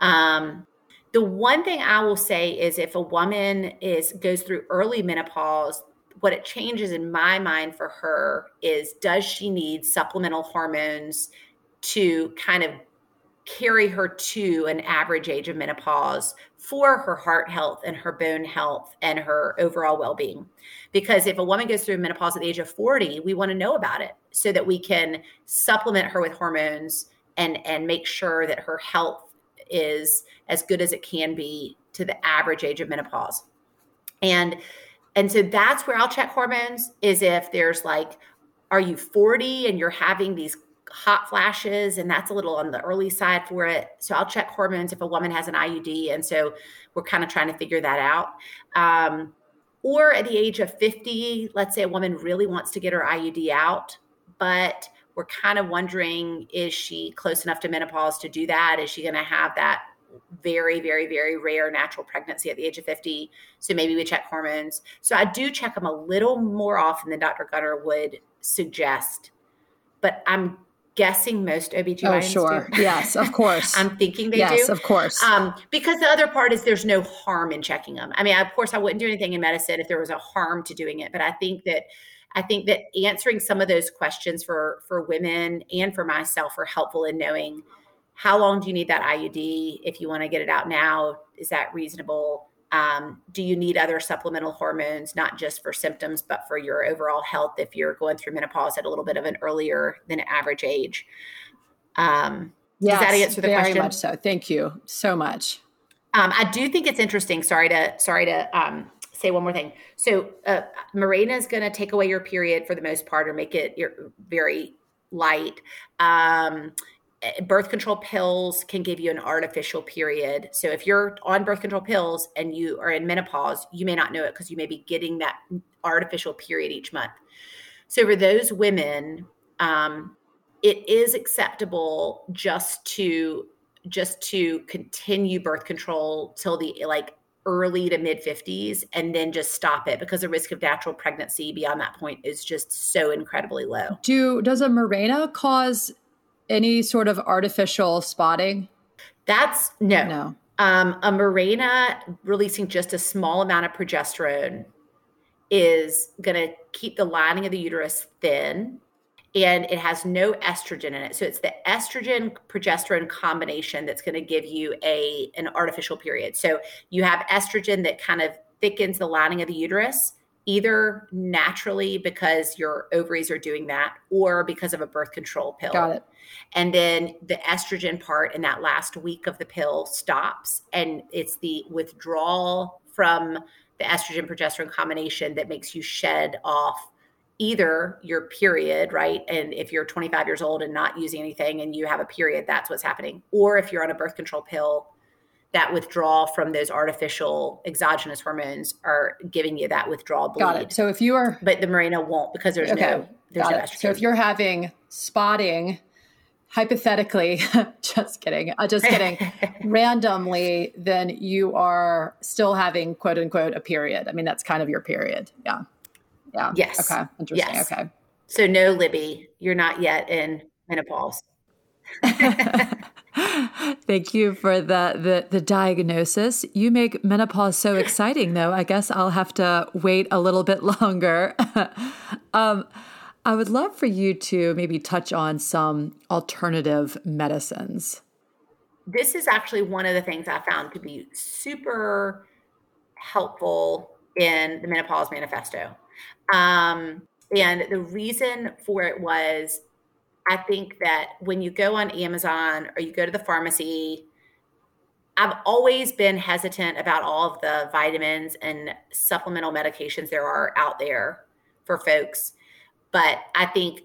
B: Um, the one thing I will say is if a woman is goes through early menopause, what it changes in my mind for her is does she need supplemental hormones to kind of carry her to an average age of menopause for her heart health and her bone health and her overall well-being because if a woman goes through menopause at the age of 40 we want to know about it so that we can supplement her with hormones and and make sure that her health is as good as it can be to the average age of menopause. And and so that's where i'll check hormones is if there's like are you 40 and you're having these hot flashes and that's a little on the early side for it. So i'll check hormones if a woman has an iud and so we're kind of trying to figure that out. Um, or at the age of 50 let's say a woman really wants to get her iud out but we're kind of wondering is she close enough to menopause to do that? Is she going to have that very, very, very rare natural pregnancy at the age of 50? So maybe we check hormones. So I do check them a little more often than Dr. Gunter would suggest. But I'm guessing most OBGYNs
A: Oh, sure.
B: Do.
A: Yes, of course.
B: I'm thinking they
A: yes,
B: do.
A: Yes, of course.
B: Um, because the other part is there's no harm in checking them. I mean, of course, I wouldn't do anything in medicine if there was a harm to doing it. But I think that I think that answering some of those questions for for women and for myself are helpful in knowing how long do you need that IUD if you want to get it out now is that reasonable? Um, do you need other supplemental hormones not just for symptoms but for your overall health if you're going through menopause at a little bit of an earlier than average age? Um, yes, does that answer the
A: very
B: question?
A: much so. Thank you so much.
B: Um, I do think it's interesting. Sorry to sorry to um, say one more thing. So, uh, Mirena is going to take away your period for the most part, or make it very light. Um, eh, birth control pills can give you an artificial period. So, if you're on birth control pills and you are in menopause, you may not know it because you may be getting that artificial period each month. So for those women, um, it is acceptable just to just to continue birth control till the like early to mid 50s and then just stop it because the risk of natural pregnancy beyond that point is just so incredibly low.
A: Do does a Mirena cause any sort of artificial spotting?
B: That's no.
A: No.
B: Um, a Mirena releasing just a small amount of progesterone is going to keep the lining of the uterus thin and it has no estrogen in it. So it's the estrogen progesterone combination that's going to give you a an artificial period. So you have estrogen that kind of thickens the lining of the uterus either naturally because your ovaries are doing that or because of a birth control pill.
A: Got it.
B: And then the estrogen part in that last week of the pill stops and it's the withdrawal from the estrogen progesterone combination that makes you shed off either your period, right? And if you're 25 years old and not using anything and you have a period, that's what's happening. Or if you're on a birth control pill, that withdrawal from those artificial exogenous hormones are giving you that withdrawal bleed.
A: Got it. So if you are,
B: but the Mirena won't because there's okay. no there's
A: Got
B: no
A: it. So if you're having spotting, hypothetically, just kidding, uh, just kidding, randomly, then you are still having quote unquote a period. I mean, that's kind of your period. Yeah. Yeah.
B: Yes.
A: Okay. Interesting. Yes. Okay.
B: So no, Libby, you're not yet in menopause.
A: Thank you for the, the the diagnosis. You make menopause so exciting, though. I guess I'll have to wait a little bit longer. um, I would love for you to maybe touch on some alternative medicines.
B: This is actually one of the things I found to be super helpful in the menopause manifesto. Um, and the reason for it was I think that when you go on Amazon or you go to the pharmacy, I've always been hesitant about all of the vitamins and supplemental medications there are out there for folks. But I think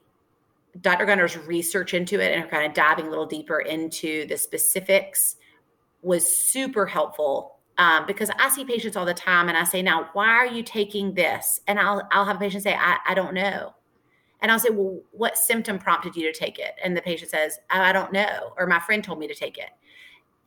B: Dr. Gunter's research into it and her kind of diving a little deeper into the specifics was super helpful um, because I see patients all the time and I say, now, why are you taking this? And I'll, I'll have a patient say, I, I don't know. And I'll say, well, what symptom prompted you to take it? And the patient says, I don't know, or my friend told me to take it.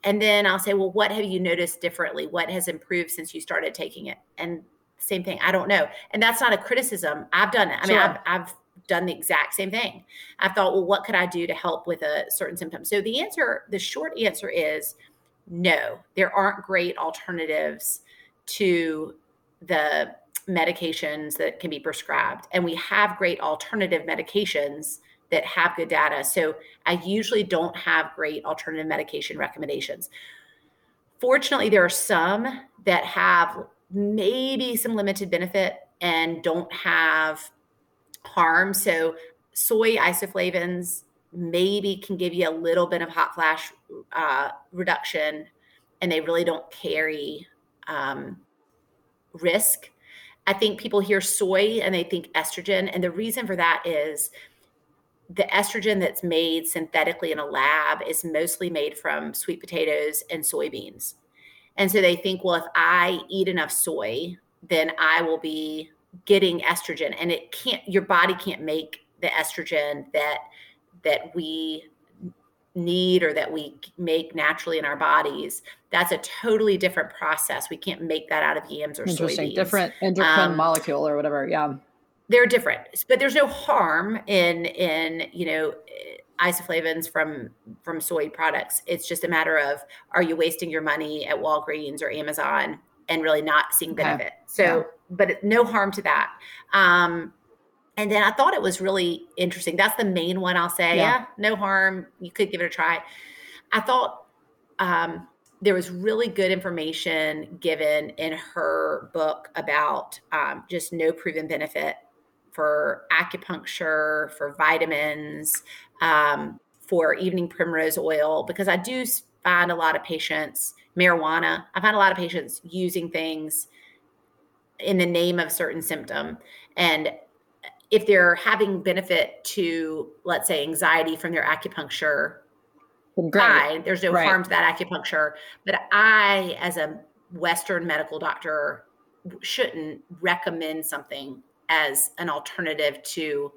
B: And then I'll say, well, what have you noticed differently? What has improved since you started taking it? And same thing, I don't know. And that's not a criticism. I've done it. I mean, I've, I've done the exact same thing. I thought, well, what could I do to help with a certain symptom? So the answer, the short answer is no, there aren't great alternatives to the medications that can be prescribed. And we have great alternative medications that have good data. So I usually don't have great alternative medication recommendations. Fortunately, there are some that have maybe some limited benefit and don't have harm. So soy isoflavones maybe can give you a little bit of hot flash uh, reduction, and they really don't carry um, risk. I think people hear soy and they think estrogen, and the reason for that is the estrogen that's made synthetically in a lab is mostly made from sweet potatoes and soybeans. And so they think, well, if I eat enough soy, then I will be getting estrogen. And it can't, your body can't make the estrogen that that we need or that we make naturally in our bodies that's a totally different process. We can't make that out of yams or
A: Interesting.
B: soybeans.
A: Different endocrine um, molecule or whatever. Yeah.
B: They're different but there's no harm in in you know isoflavones from from soy products. It's just a matter of are you wasting your money at walgreens or amazon and really not seeing benefit? Okay. so yeah. but no harm to that. Um and then I thought it was really interesting. That's the main one I'll say. Yeah, yeah no harm. You could give it a try. I thought um, there was really good information given in her book about um, just no proven benefit for acupuncture, for vitamins, um, for evening primrose oil, because I do find a lot of patients, marijuana, I find a lot of patients using things in the name of certain symptom. And if they're having benefit to, let's say, anxiety from their acupuncture, Great. There's no right. harm to that acupuncture. But I, as a Western medical doctor, shouldn't recommend something as an alternative to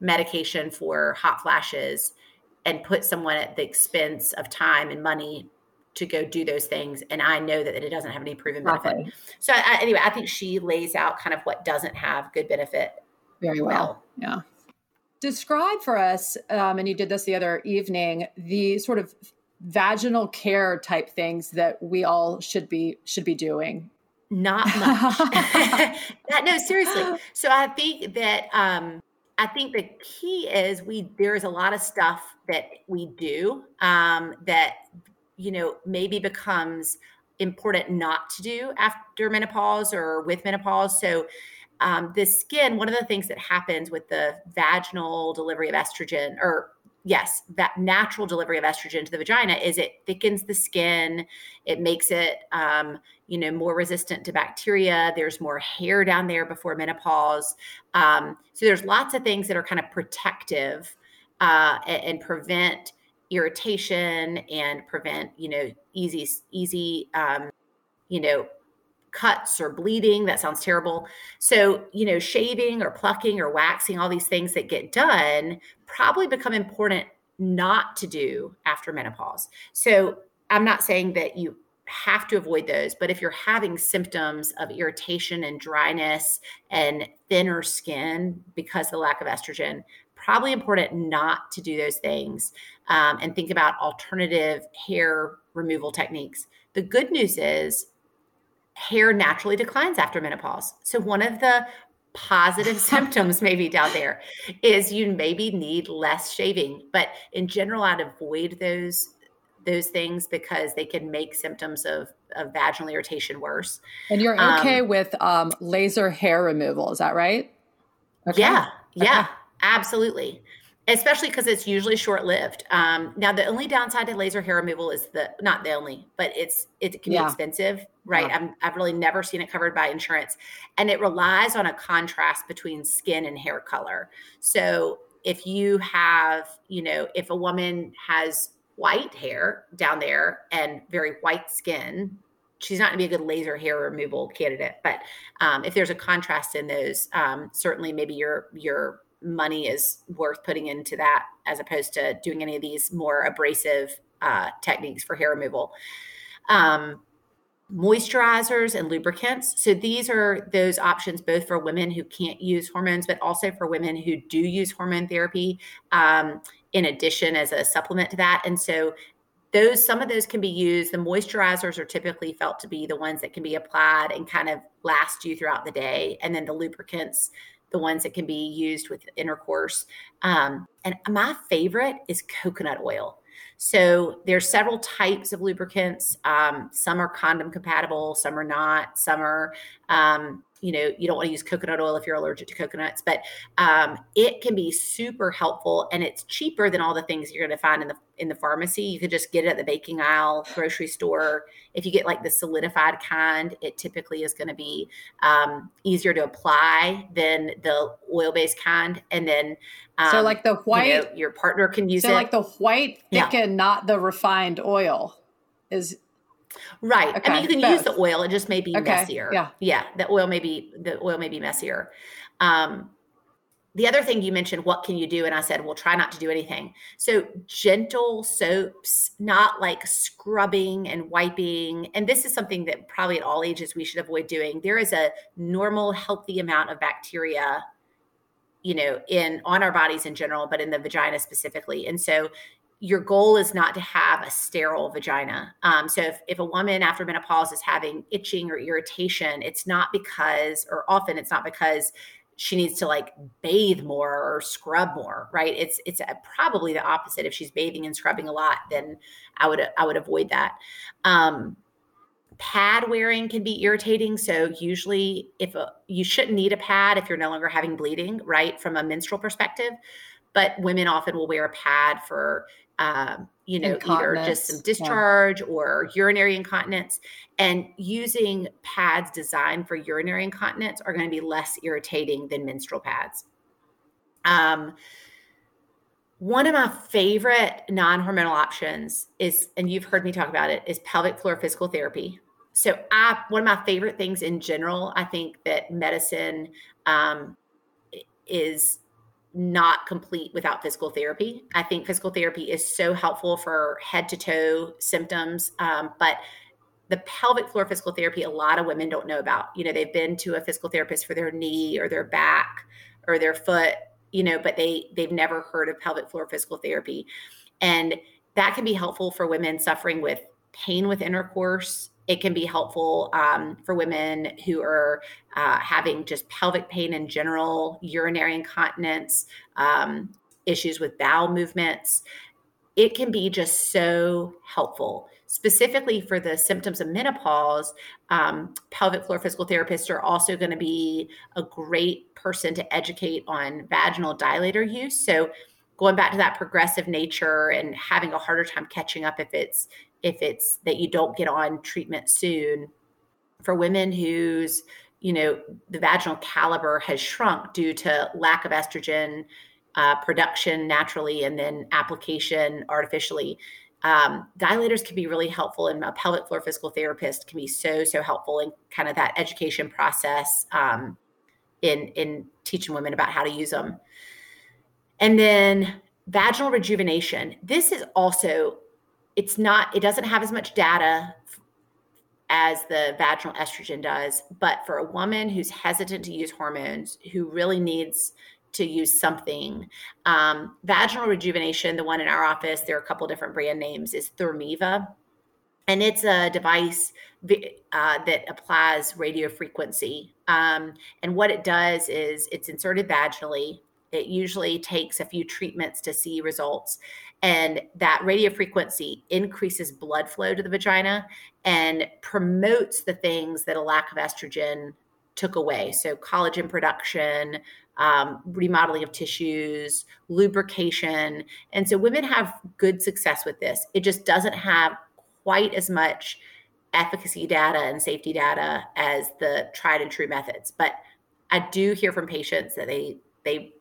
B: medication for hot flashes and put someone at the expense of time and money to go do those things and i know that it doesn't have any proven benefit so I, anyway i think she lays out kind of what doesn't have good benefit
A: very well, well. yeah. Describe for us um, and you did this the other evening the sort of vaginal care type things that we all should be should be doing.
B: Not much. That, no seriously. So i think that um i think the key is we there's a lot of stuff that we do um that you know maybe becomes important not to do after menopause or with menopause. So um, the skin one of the things that happens with the vaginal delivery of estrogen or yes, that natural delivery of estrogen to the vagina is it thickens the skin, it makes it um, you know more resistant to bacteria. There's more hair down there before menopause. Um, so there's lots of things that are kind of protective uh, and, and, prevent irritation and prevent you know easy easy um, you know cuts or bleeding. That sounds terrible. So, you know, shaving or plucking or waxing, all these things that get done probably become important not to do after menopause. So, I'm not saying that you have to avoid those, but if you're having symptoms of irritation and dryness and thinner skin because the lack of estrogen, probably important not to do those things um, and think about alternative hair removal techniques. The good news is hair naturally declines after menopause. So one of the positive symptoms maybe down there is you maybe need less shaving, but in general I'd avoid those those things because they can make symptoms of, of vaginal irritation worse.
A: And you're okay um, with um, laser hair removal, is that right?
B: Okay. Yeah, yeah, okay. absolutely especially because it's usually short lived. Um, now, the only downside to laser hair removal is the not the only, but it's it can be yeah. expensive, right? I have really never seen it covered by insurance, and it relies on a contrast between skin and hair color. So if you have, you know, if a woman has white hair down there and very white skin, she's not going to be a good laser hair removal candidate. But um, if there's a contrast in those, um, certainly maybe your your money is worth putting into that as opposed to doing any of these more abrasive uh, techniques for hair removal. Um, moisturizers and lubricants. So these are those options both for women who can't use hormones, but also for women who do use hormone therapy um, in addition as a supplement to that. And so those some of those can be used. The moisturizers are typically felt to be the ones that can be applied and kind of last you throughout the day, and then the lubricants the ones that can be used with intercourse. Um, and my favorite is coconut oil. So there's several types of lubricants. Um, some are condom compatible, some are not. Some are, um, you know, you don't want to use coconut oil if you're allergic to coconuts, but um, it can be super helpful and it's cheaper than all the things you're going to find in the in the pharmacy. You could just get it at the baking aisle, grocery store. If you get like the solidified kind, it typically is going to be um, easier to apply than the oil based kind. And then,
A: um, so like the white, you
B: know, your partner can use it.
A: so
B: it.
A: like the white thicken, yeah. not the refined oil is
B: right. Okay. I mean, you can Both. use the oil. It just may be okay. messier. Yeah. Yeah. The oil may be, the oil may be messier. Um, the other thing you mentioned, what can you do? And I said, well, try not to do anything. So gentle soaps, not like scrubbing and wiping. And this is something that probably at all ages we should avoid doing. There is a normal, healthy amount of bacteria, you know, in on our bodies in general, but in the vagina specifically. And so your goal is not to have a sterile vagina. Um, so if, if a woman after menopause is having itching or irritation, it's not because, or often it's not because she needs to like bathe more or scrub more right? It's it's probably the opposite. If she's bathing and scrubbing a lot then i would i would avoid that. Um pad wearing can be irritating. So usually if a, you shouldn't need a pad if you're no longer having bleeding right from a menstrual perspective but women often will wear a pad for um, you know, either just some discharge yeah. or urinary incontinence. And using pads designed for urinary incontinence are going to be less irritating than menstrual pads. Um, one of my favorite non hormonal options is, and you've heard me talk about it, is pelvic floor physical therapy. so I one of my favorite things in general, I think that medicine um, is not complete without physical therapy. I think physical therapy is so helpful for head to toe symptoms, um, but the pelvic floor physical therapy a lot of women don't know about. You know, they've been to a physical therapist for their knee or their back or their foot, you know, but they they've never heard of pelvic floor physical therapy. And that can be helpful for women suffering with pain with intercourse. It can be helpful um, for women who are uh, having just pelvic pain in general, urinary incontinence, um, issues with bowel movements. It can be just so helpful. Specifically for the symptoms of menopause, um, pelvic floor physical therapists are also going to be a great person to educate on vaginal dilator use. So, going back to that progressive nature and having a harder time catching up if it's if it's that you don't get on treatment soon for women whose you know the vaginal caliber has shrunk due to lack of estrogen uh, production naturally and then application artificially um, dilators can be really helpful and a pelvic floor physical therapist can be so so helpful in kind of that education process um, in in teaching women about how to use them and then vaginal rejuvenation. This is also, it's not, it doesn't have as much data as the vaginal estrogen does. But for a woman who's hesitant to use hormones, who really needs to use something, um, vaginal rejuvenation, the one in our office, there are a couple different brand names, is Thermiva. And it's a device uh, that applies radio frequency. Um, and what it does is it's inserted vaginally it usually takes a few treatments to see results. And that radio frequency increases blood flow to the vagina and promotes the things that a lack of estrogen took away. So, collagen production, um, remodeling of tissues, lubrication. And so, women have good success with this. It just doesn't have quite as much efficacy data and safety data as the tried and true methods. But I do hear from patients that they they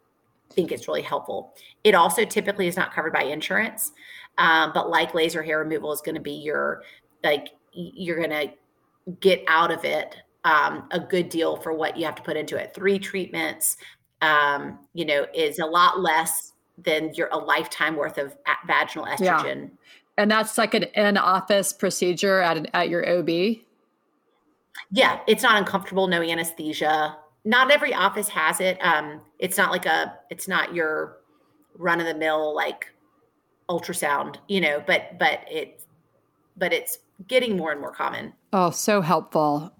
B: think it's really helpful. It also typically is not covered by insurance, um, but like laser hair removal is going to be your like you're going to get out of it um, a good deal for what you have to put into it. Three treatments, um, you know, is a lot less than your a lifetime worth of vaginal estrogen. Yeah.
A: And that's like an in-office procedure at an, at your OB.
B: Yeah, it's not uncomfortable. No anesthesia not every office has it. Um, it's not like a, it's not your run of the mill like ultrasound, you know, but but it, but it's getting more and more common.
A: Oh, so helpful.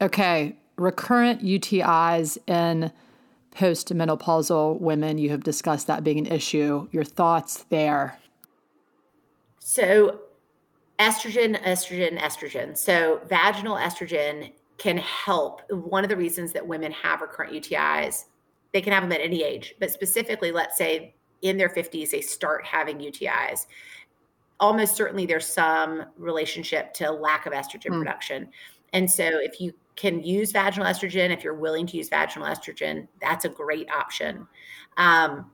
A: Okay, recurrent UTIs in postmenopausal women. You have discussed that being an issue. Your thoughts there?
B: So, estrogen, estrogen, estrogen. So, vaginal estrogen can help. One of the reasons that women have recurrent UTIs, they can have them at any age, but specifically, let's say in their 50s, they start having UTIs. Almost certainly, there's some relationship to lack of estrogen mm. production. And so, if you can use vaginal estrogen, if you're willing to use vaginal estrogen, that's a great option. Um,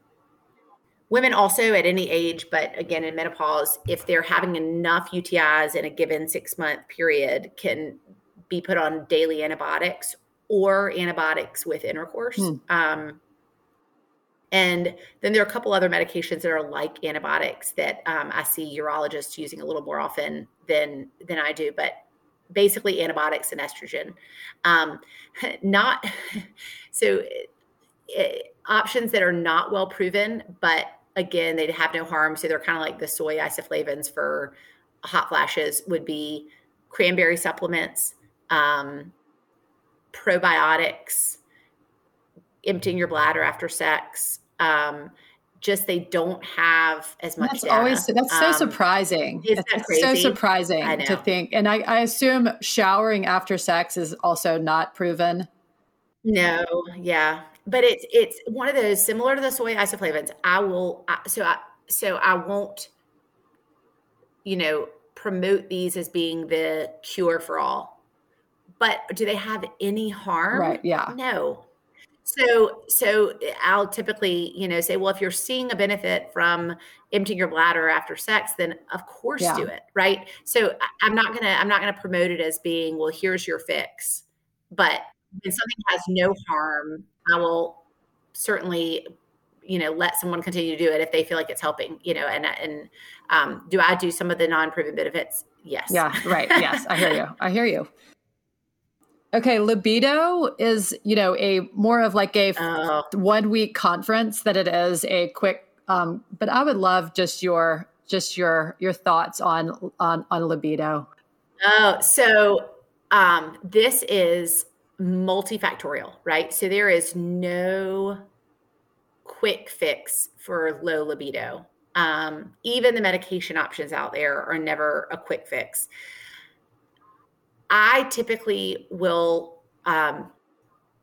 B: women also at any age, but again in menopause, if they're having enough UTIs in a given six month period, can be put on daily antibiotics or antibiotics with intercourse. Hmm. Um, and then there are a couple other medications that are like antibiotics that um, I see urologists using a little more often than than I do. But basically, antibiotics and estrogen. Um, not so uh, options that are not well proven, but again, they have no harm. So they're kind of like the soy isoflavones for hot flashes. Would be cranberry supplements, um, probiotics, emptying your bladder after sex. Um, just they don't have as much.
A: That's
B: data.
A: always that's so um, surprising. It's so surprising to think, and I, I assume showering after sex is also not proven.
B: No, yeah, but it's it's one of those similar to the soy isoflavones. I will so I so I won't, you know, promote these as being the cure for all but do they have any harm?
A: Right. Yeah.
B: No. So, so I'll typically, you know, say, well, if you're seeing a benefit from emptying your bladder after sex, then of course yeah. do it, right? So I'm not gonna, I'm not gonna promote it as being, well, here's your fix. But when something has no harm, I will certainly, you know, let someone continue to do it if they feel like it's helping, you know. And and um, do I do some of the non-proven benefits? Yes.
A: Yeah. Right. Yes. I hear you. I hear you. Okay, libido is, you know, a more of like a oh. one week conference that it is a quick um but I would love just your just your your thoughts on on on libido.
B: Oh, so um this is multifactorial, right? So there is no quick fix for low libido. Um, even the medication options out there are never a quick fix. I typically will um,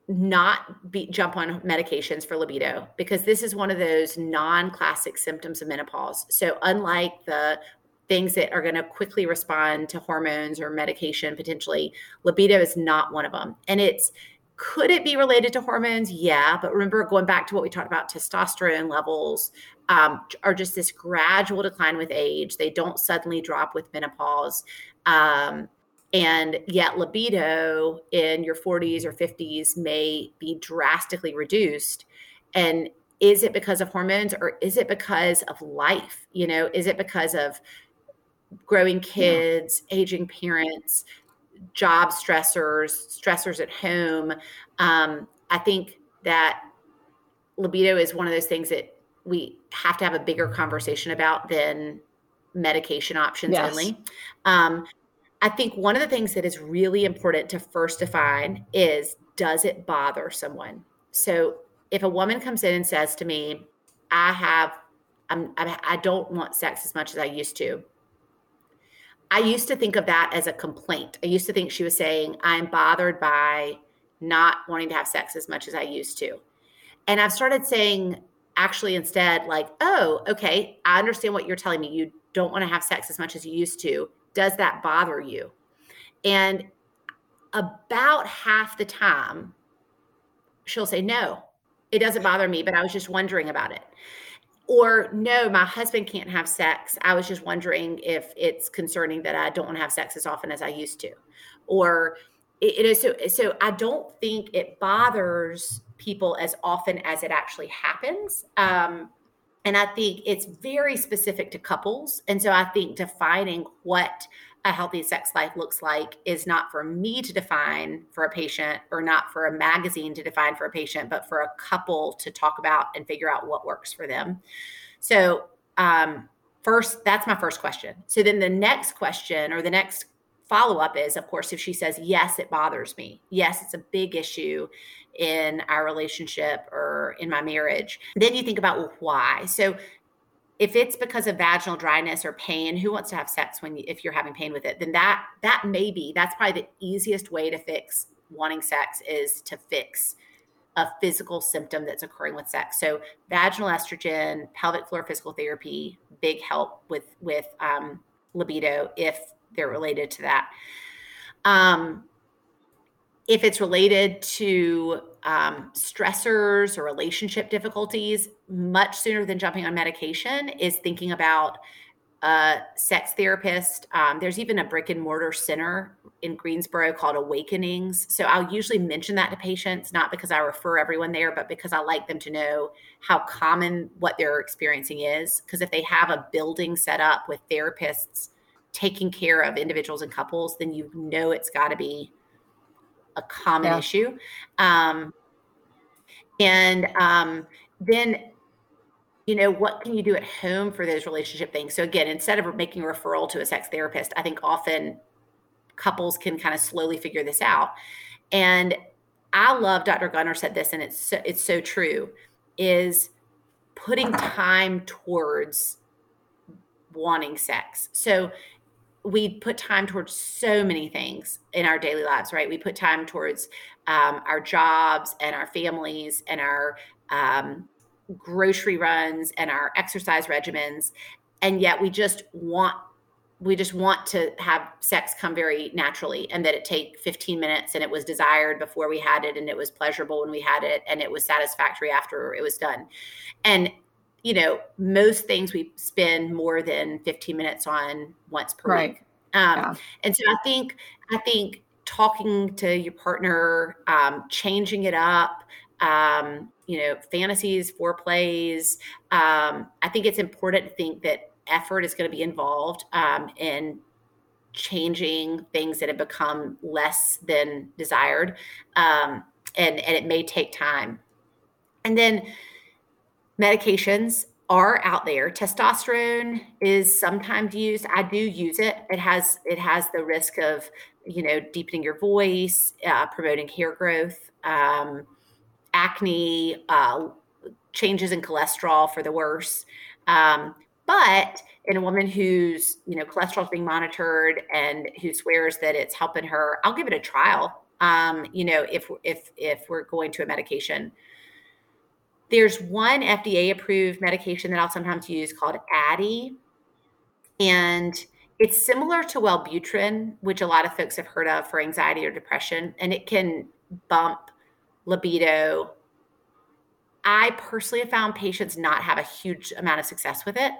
B: not be jump on medications for libido because this is one of those non-classic symptoms of menopause. So unlike the things that are going to quickly respond to hormones or medication potentially, libido is not one of them. And it's could it be related to hormones? Yeah, but remember going back to what we talked about testosterone levels um, are just this gradual decline with age. They don't suddenly drop with menopause. Um, and yet, libido in your 40s or 50s may be drastically reduced. And is it because of hormones or is it because of life? You know, is it because of growing kids, yeah. aging parents, job stressors, stressors at home? Um, I think that libido is one of those things that we have to have a bigger conversation about than medication options yes. only. Um, I think one of the things that is really important to first define is does it bother someone? So if a woman comes in and says to me, I have, I'm, I don't want sex as much as I used to. I used to think of that as a complaint. I used to think she was saying, I'm bothered by not wanting to have sex as much as I used to. And I've started saying, actually, instead, like, oh, okay, I understand what you're telling me. You don't want to have sex as much as you used to does that bother you? And about half the time, she'll say, No, it doesn't bother me, but I was just wondering about it. Or, no, my husband can't have sex. I was just wondering if it's concerning that I don't want to have sex as often as I used to. Or, it is so, so I don't think it bothers people as often as it actually happens. Um, and I think it's very specific to couples. And so I think defining what a healthy sex life looks like is not for me to define for a patient or not for a magazine to define for a patient, but for a couple to talk about and figure out what works for them. So, um, first, that's my first question. So then the next question or the next follow up is, of course, if she says, Yes, it bothers me. Yes, it's a big issue in our relationship or in my marriage. Then you think about well, why. So if it's because of vaginal dryness or pain, who wants to have sex when you, if you're having pain with it? Then that that may be that's probably the easiest way to fix wanting sex is to fix a physical symptom that's occurring with sex. So vaginal estrogen, pelvic floor physical therapy, big help with with um, libido if they're related to that. Um, if it's related to um, stressors or relationship difficulties, much sooner than jumping on medication is thinking about a sex therapist. Um, there's even a brick and mortar center in Greensboro called Awakenings. So I'll usually mention that to patients, not because I refer everyone there, but because I like them to know how common what they're experiencing is. Because if they have a building set up with therapists taking care of individuals and couples, then you know it's got to be a common yeah. issue. Um, and um, then, you know, what can you do at home for those relationship things? So, again, instead of making a referral to a sex therapist, I think often couples can kind of slowly figure this out. And I love Dr. Gunter said this, and it's so, it's so true. Is putting time towards wanting sex. So we put time towards so many things in our daily lives, right? We put time towards um, our jobs and our families and our um, grocery runs and our exercise regimens. And yet we just want we just want to have sex come very naturally and that it take 15 minutes and it was desired before we had it and it was pleasurable when we had it and it was satisfactory after it was done and you know most things we spend more than 15 minutes on once per right. week um, yeah. and so i think i think talking to your partner um, changing it up um, you know fantasies foreplays um, i think it's important to think that effort is going to be involved um, in changing things that have become less than desired um, and and it may take time and then medications are out there testosterone is sometimes used i do use it it has it has the risk of you know deepening your voice uh, promoting hair growth um, acne uh, changes in cholesterol for the worse um, but in a woman who's, you know, cholesterol is being monitored and who swears that it's helping her, I'll give it a trial. Um, you know, if if if we're going to a medication. There's one FDA approved medication that I'll sometimes use called Addyi. And it's similar to Wellbutrin, which a lot of folks have heard of for anxiety or depression, and it can bump libido I personally have found patients not have a huge amount of success with it.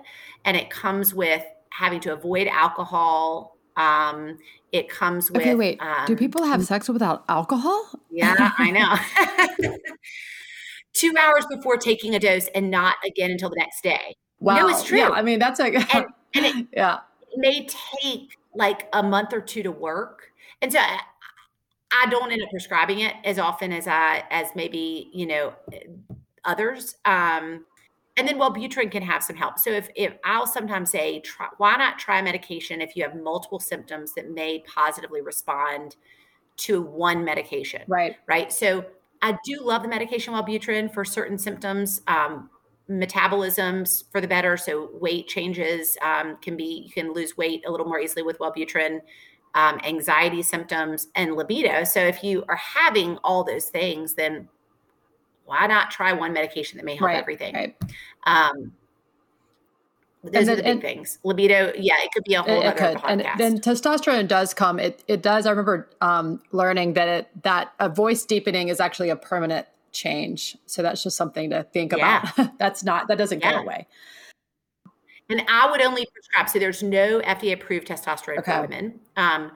B: And it comes with having to avoid alcohol. Um, it comes with.
A: Okay, wait. Um, Do people have sex without alcohol?
B: Yeah, I know. Two hours before taking a dose and not again until the next day.
A: Wow. No, it's true. Yeah, I mean, that's a. and, and it, yeah.
B: It may take like a month or two to work. And so I, I don't end up prescribing it as often as I, as maybe, you know, others. Um, and then Wellbutrin can have some help. So if, if I'll sometimes say, try, why not try medication if you have multiple symptoms that may positively respond to one medication?
A: Right.
B: Right. So I do love the medication Wellbutrin for certain symptoms. Um, metabolisms for the better. So weight changes um, can be, you can lose weight a little more easily with Wellbutrin. Um, anxiety symptoms and libido. So if you are having all those things, then why not try one medication that may help right, everything? Right. Those then, are the big and, things. Libido, yeah, it could be a whole it, other could. podcast.
A: And then testosterone does come. It it does. I remember um, learning that it that a voice deepening is actually a permanent change. So that's just something to think yeah. about. that's not that doesn't yeah. go away.
B: And I would only prescribe. So there's no FDA approved testosterone okay. for women. Um,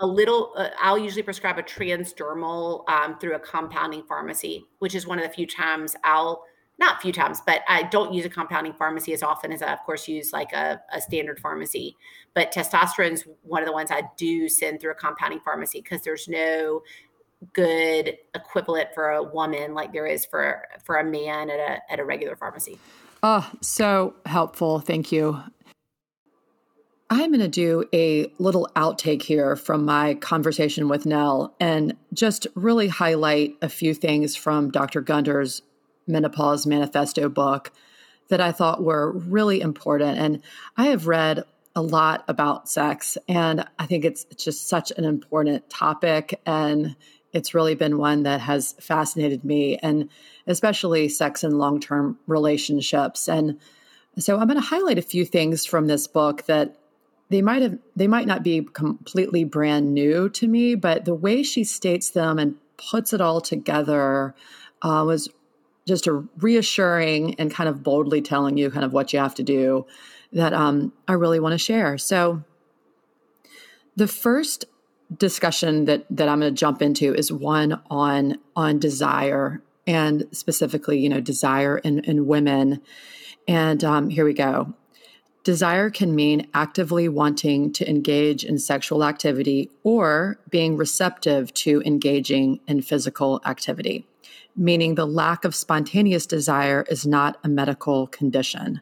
B: a little uh, i'll usually prescribe a transdermal um, through a compounding pharmacy which is one of the few times i'll not a few times but i don't use a compounding pharmacy as often as i of course use like a, a standard pharmacy. But testosterone is one of the ones i do send through a compounding pharmacy because there's no good equivalent for a woman like there is for for a man at a at a regular pharmacy.
A: Oh so helpful. Thank you. I'm going to do a little outtake here from my conversation with Nell and just really highlight a few things from Dr. Gunter's Menopause Manifesto book that I thought were really important. And I have read a lot about sex, and I think it's just such an important topic. And it's really been one that has fascinated me, and especially sex and long term relationships. And so I'm going to highlight a few things from this book that they might have they might not be completely brand new to me but the way she states them and puts it all together uh, was just a reassuring and kind of boldly telling you kind of what you have to do that um, i really want to share. So the first discussion that that i'm going to jump into is one on on desire and specifically you know desire in, in women. And um, here we go. Desire can mean actively wanting to engage in sexual activity or being receptive to engaging in physical activity, meaning the lack of spontaneous desire is not a medical condition.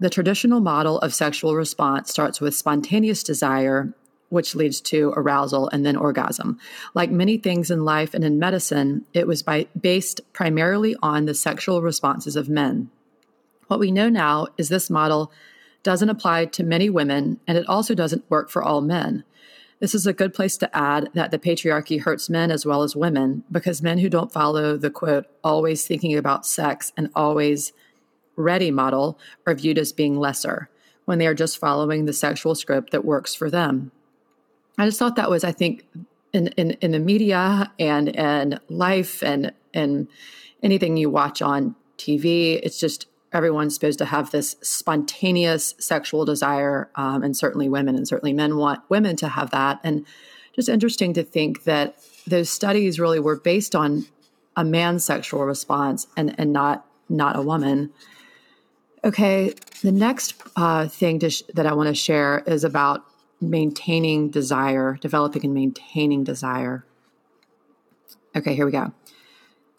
A: The traditional model of sexual response starts with spontaneous desire, which leads to arousal and then orgasm. Like many things in life and in medicine, it was by, based primarily on the sexual responses of men. What we know now is this model doesn't apply to many women, and it also doesn't work for all men. This is a good place to add that the patriarchy hurts men as well as women because men who don't follow the quote, always thinking about sex and always ready model are viewed as being lesser. when they are just following the sexual script that works for them. I just thought that was, I think, in, in, in the media and in life and, and anything you watch on TV, it's just everyone's supposed to have this spontaneous sexual desire, um, and certainly women and certainly men want women to have that. And just interesting to think that those studies really were based on a man's sexual response and and not not a woman. Okay, the next uh, thing sh- that I want to share is about maintaining desire, developing and maintaining desire. Okay, here we go.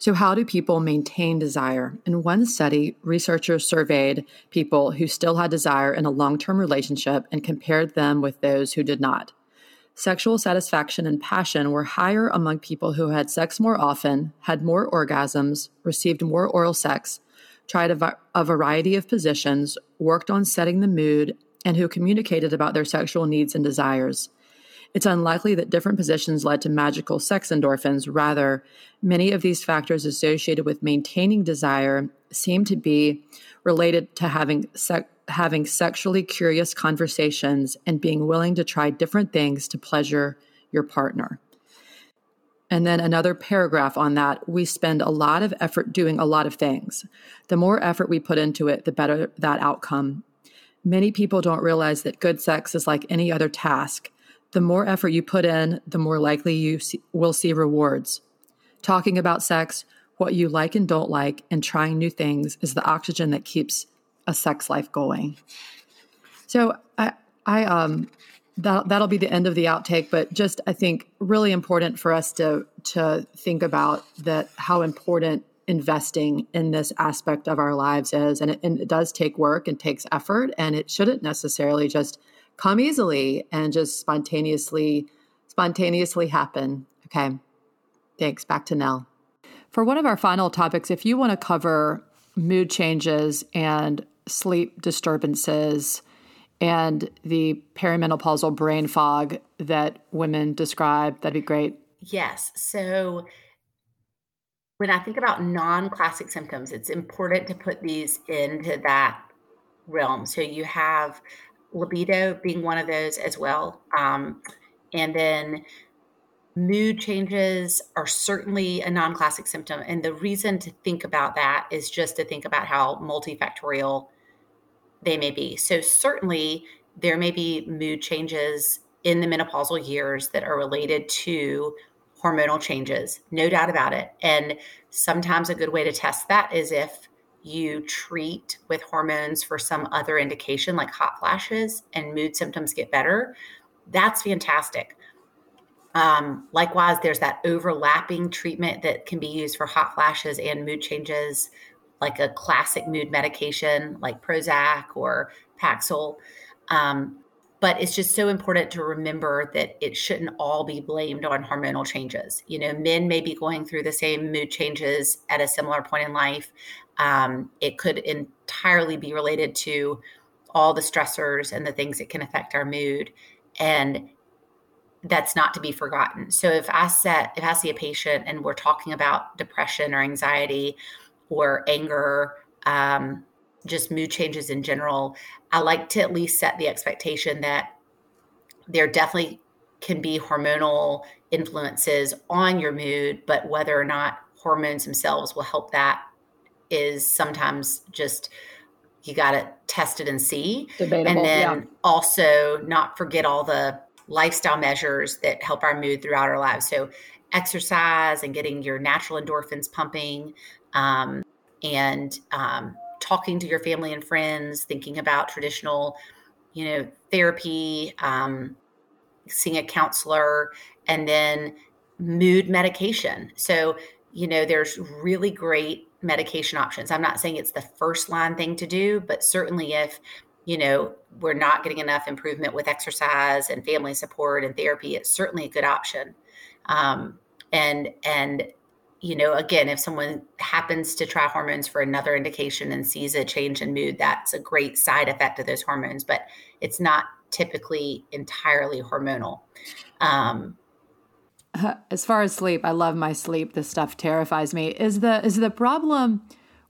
A: So, how do people maintain desire? In one study, researchers surveyed people who still had desire in a long term relationship and compared them with those who did not. Sexual satisfaction and passion were higher among people who had sex more often, had more orgasms, received more oral sex, tried a, a variety of positions, worked on setting the mood, and who communicated about their sexual needs and desires. It's unlikely that different positions led to magical sex endorphins. Rather, many of these factors associated with maintaining desire seem to be related to having se- having sexually curious conversations and being willing to try different things to pleasure your partner. And then another paragraph on that we spend a lot of effort doing a lot of things. The more effort we put into it, the better that outcome. Many people don't realize that good sex is like any other task the more effort you put in, the more likely you see, will see rewards. Talking about sex, what you like and don't like, and trying new things is the oxygen that keeps a sex life going. So I, I um, that that'll be the end of the outtake. But just I think really important for us to to think about that how important investing in this aspect of our lives is, and it, and it does take work and takes effort, and it shouldn't necessarily just come easily and just spontaneously spontaneously happen. Okay. Thanks. Back to Nell. For one of our final topics, if you want to cover mood changes and sleep disturbances and the perimenopausal brain fog that women describe, that'd be great.
B: Yes. So when I think about non classic symptoms, it's important to put these into that realm. So you have libido being one of those as well. Um, and then mood changes are certainly a non classic symptom. And the reason to think about that is just to think about how multifactorial they may be. So, certainly, there may be mood changes in the menopausal years that are related to hormonal changes, no doubt about it. And sometimes a good way to test that is if you treat with hormones for some other indication like hot flashes and mood symptoms get better, that's fantastic. Um, likewise, there's that overlapping treatment that can be used for hot flashes and mood changes, like a classic mood medication like Prozac or Paxil. Um, but it's just so important to remember that it shouldn't all be blamed on hormonal changes. You know, men may be going through the same mood changes at a similar point in life. Um, it could entirely be related to all the stressors and the things that can affect our mood. And that's not to be forgotten. So if I set, if I see a patient and we're talking about depression or anxiety or anger, um, just mood changes in general, I like to at least set the expectation that there definitely can be hormonal influences on your mood, but whether or not hormones themselves will help that is sometimes just you got to test it and see. Debatable, and then yeah. also not forget all the lifestyle measures that help our mood throughout our lives. So, exercise and getting your natural endorphins pumping, um, and um, talking to your family and friends, thinking about traditional, you know, therapy, um, seeing a counselor, and then mood medication. So, you know, there's really great medication options. I'm not saying it's the first line thing to do, but certainly if you know we're not getting enough improvement with exercise and family support and therapy, it's certainly a good option. Um, and and you know, again, if someone happens to try hormones for another indication and sees a change in mood, that's a great side effect of those hormones, but it's not typically entirely hormonal. Um,
A: as far as sleep, I love my sleep. This stuff terrifies me. Is the is the problem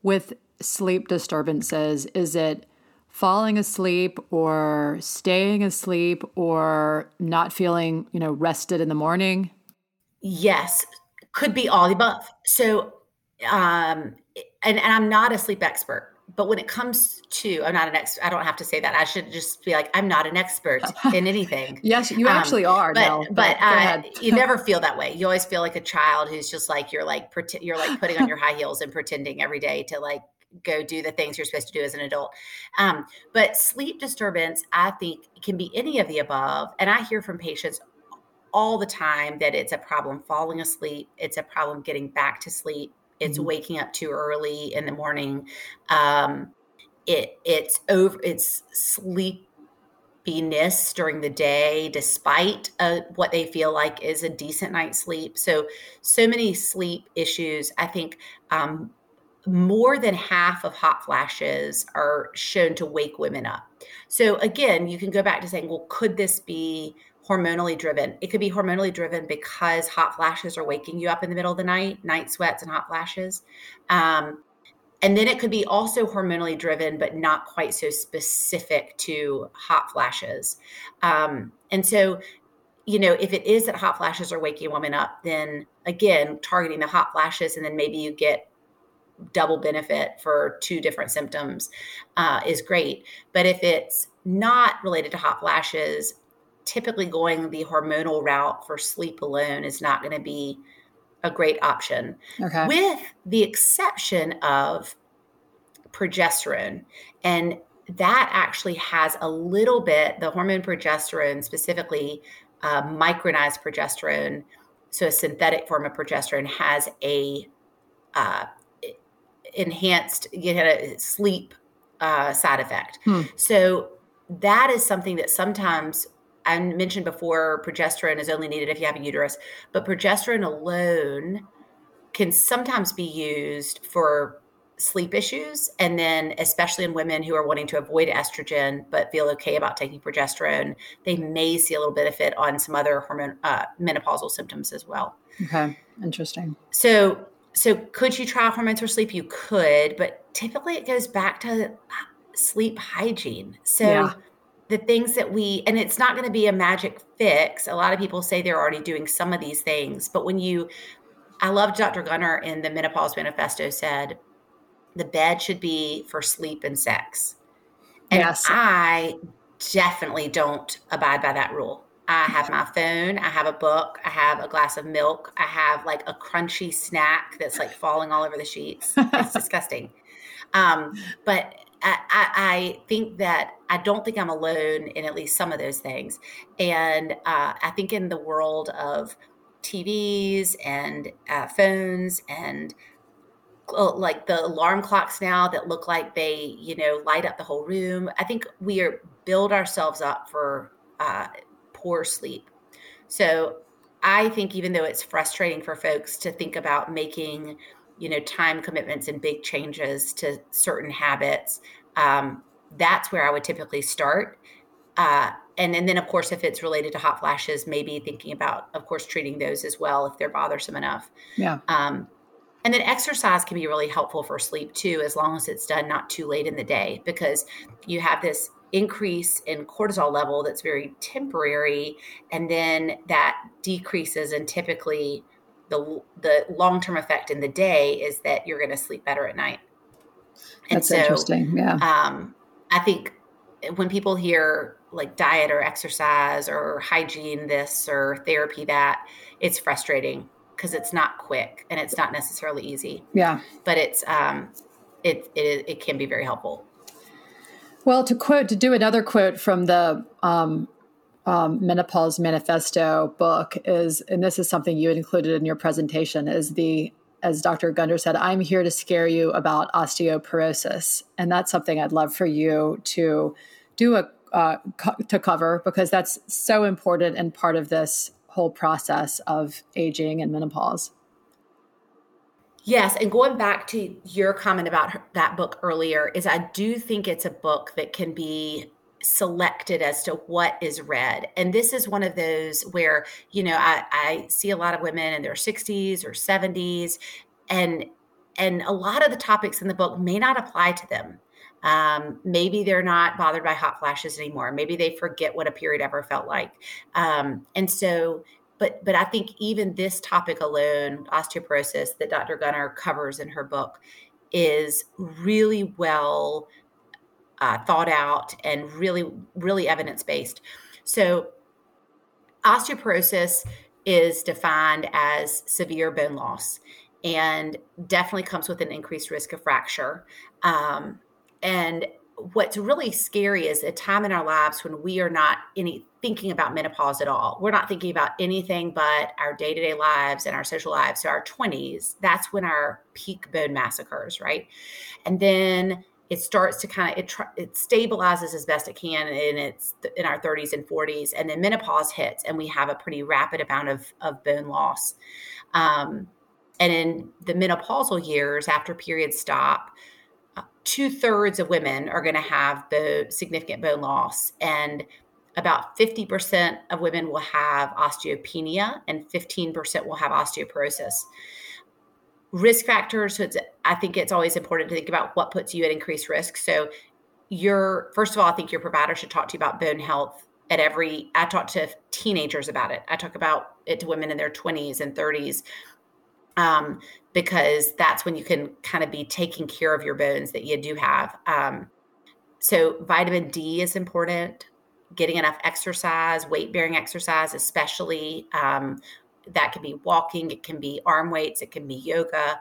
A: with sleep disturbances? Is it falling asleep or staying asleep or not feeling, you know, rested in the morning?
B: Yes, could be all the above. So, um, and, and I'm not a sleep expert but when it comes to i'm not an expert i don't have to say that i should just be like i'm not an expert in anything.
A: Yes you um, actually are
B: but
A: Nell,
B: but, uh, you never feel that way. You always feel like a child who's just like you're like you're like putting on your high heels and pretending every day to like go do the things you're supposed to do as an adult. Um, but sleep disturbance i think can be any of the above and i hear from patients all the time that it's a problem falling asleep it's a problem getting back to sleep it's mm-hmm. waking up too early in the morning. Um, it it's over. It's sleepiness during the day, despite uh, what they feel like is a decent night's sleep. So so many sleep issues. I think. Um, more than half of hot flashes are shown to wake women up. So again, you can go back to saying, well, could this be hormonally driven. It could be hormonally driven because hot flashes are waking you up in the middle of the night, night sweats and hot flashes. Um, and then it could be also hormonally driven, but not quite so specific to hot flashes. Um, and so, you know, if it is that hot flashes are waking a woman up, then again, targeting the hot flashes, and then maybe you get double benefit for two different symptoms uh, is great. But if it's not related to hot flashes, typically going the hormonal route for sleep alone is not going to be a great option. Okay. With the exception of progesterone. And that actually has a little bit, the hormone progesterone, specifically uh, micronized progesterone, so a synthetic form of progesterone, has a uh, enhanced you know, sleep uh, side effect. Hmm. So that is something that sometimes I mentioned before progesterone is only needed if you have a uterus, but progesterone alone can sometimes be used for sleep issues. And then, especially in women who are wanting to avoid estrogen but feel okay about taking progesterone, they may see a little benefit on some other hormone uh, menopausal symptoms as well.
A: Okay, interesting.
B: So, so could you try hormones for sleep? You could, but typically it goes back to sleep hygiene. So. Yeah the things that we and it's not going to be a magic fix. A lot of people say they're already doing some of these things but when you i love dr gunter in the menopause manifesto said the bed should be for sleep and sex. And yes. i definitely don't abide by that rule. I have my phone i have a book i have a glass of milk i have like a crunchy snack that's like falling all over the sheets. It's disgusting. Um, but I, I, think that I don't think I'm alone in at least some of those things. And uh, I think in the world of TVs and uh, phones and uh, like the alarm clocks now that look like they, you know, light up the whole room. I think we are build ourselves up for uh, poor sleep. So I think even though it's frustrating for folks to think about making you know time commitments and big changes to certain habits um, that's where i would typically start. Uh, and, and then of course if it's related to hot flashes maybe thinking about of course treating those as well if they're bothersome enough.
A: Yeah.
B: Um, and then exercise can be really helpful for sleep too as long as it's done not too late in the day because you have this increase in cortisol level that's very temporary and then that decreases and typically the the long term effect in the day is that you're going to sleep better at night.
A: And That's so, interesting. Yeah.
B: Um, I think when people hear like diet or exercise or hygiene this or therapy that, it's frustrating because it's not quick and it's not necessarily easy.
A: Yeah.
B: But it's um, it it it can be very helpful.
A: Well, to quote to do another quote from the um, um, menopause manifesto book is and this is something you included in your presentation is the as dr gunter said i'm here to scare you about osteoporosis. And that's something i'd love for you to do a uh, co- to cover because that's so important and part of this whole process of aging and menopause.
B: Yes, and going back to your comment about her, that book earlier, is I do think it's a book that can be selected as to what is read. And this is one of those where, you know, I, I see a lot of women in their 60s or 70s, and and a lot of the topics in the book may not apply to them. Um, maybe they're not bothered by hot flashes anymore. Maybe they forget what a period ever felt like. Um, and so, but but I think even this topic alone, osteoporosis, that Dr. Gunter covers in her book, is really well uh, thought out and really really evidence based. So, osteoporosis is defined as severe bone loss and definitely comes with an increased risk of fracture. Um, and what's really scary is a time in our lives when we are not any thinking about menopause at all. We're not thinking about anything but our day-to-day lives and our social lives. So our 20s, that's when our peak bone mass occurs, right? And then it starts to kind of it, it stabilizes as best it can and it's in our 30s and 40s and then menopause hits and we have a pretty rapid amount of, of bone loss. Um, and in the menopausal years after periods stop uh, two-thirds of women are going to have the significant bone loss and about 50% of women will have osteopenia and 15% will have osteoporosis risk factors so it's, i think it's always important to think about what puts you at increased risk. So your first of all i think your provider should talk to you about bone health at every i talk to teenagers about it. I talk about it to women in their 20s and 30s um, because that's when you can kind of be taking care of your bones that you do have. Um, so vitamin d is important. Getting enough exercise weight bearing exercise especially um, that can be walking it can be arm weights it can be yoga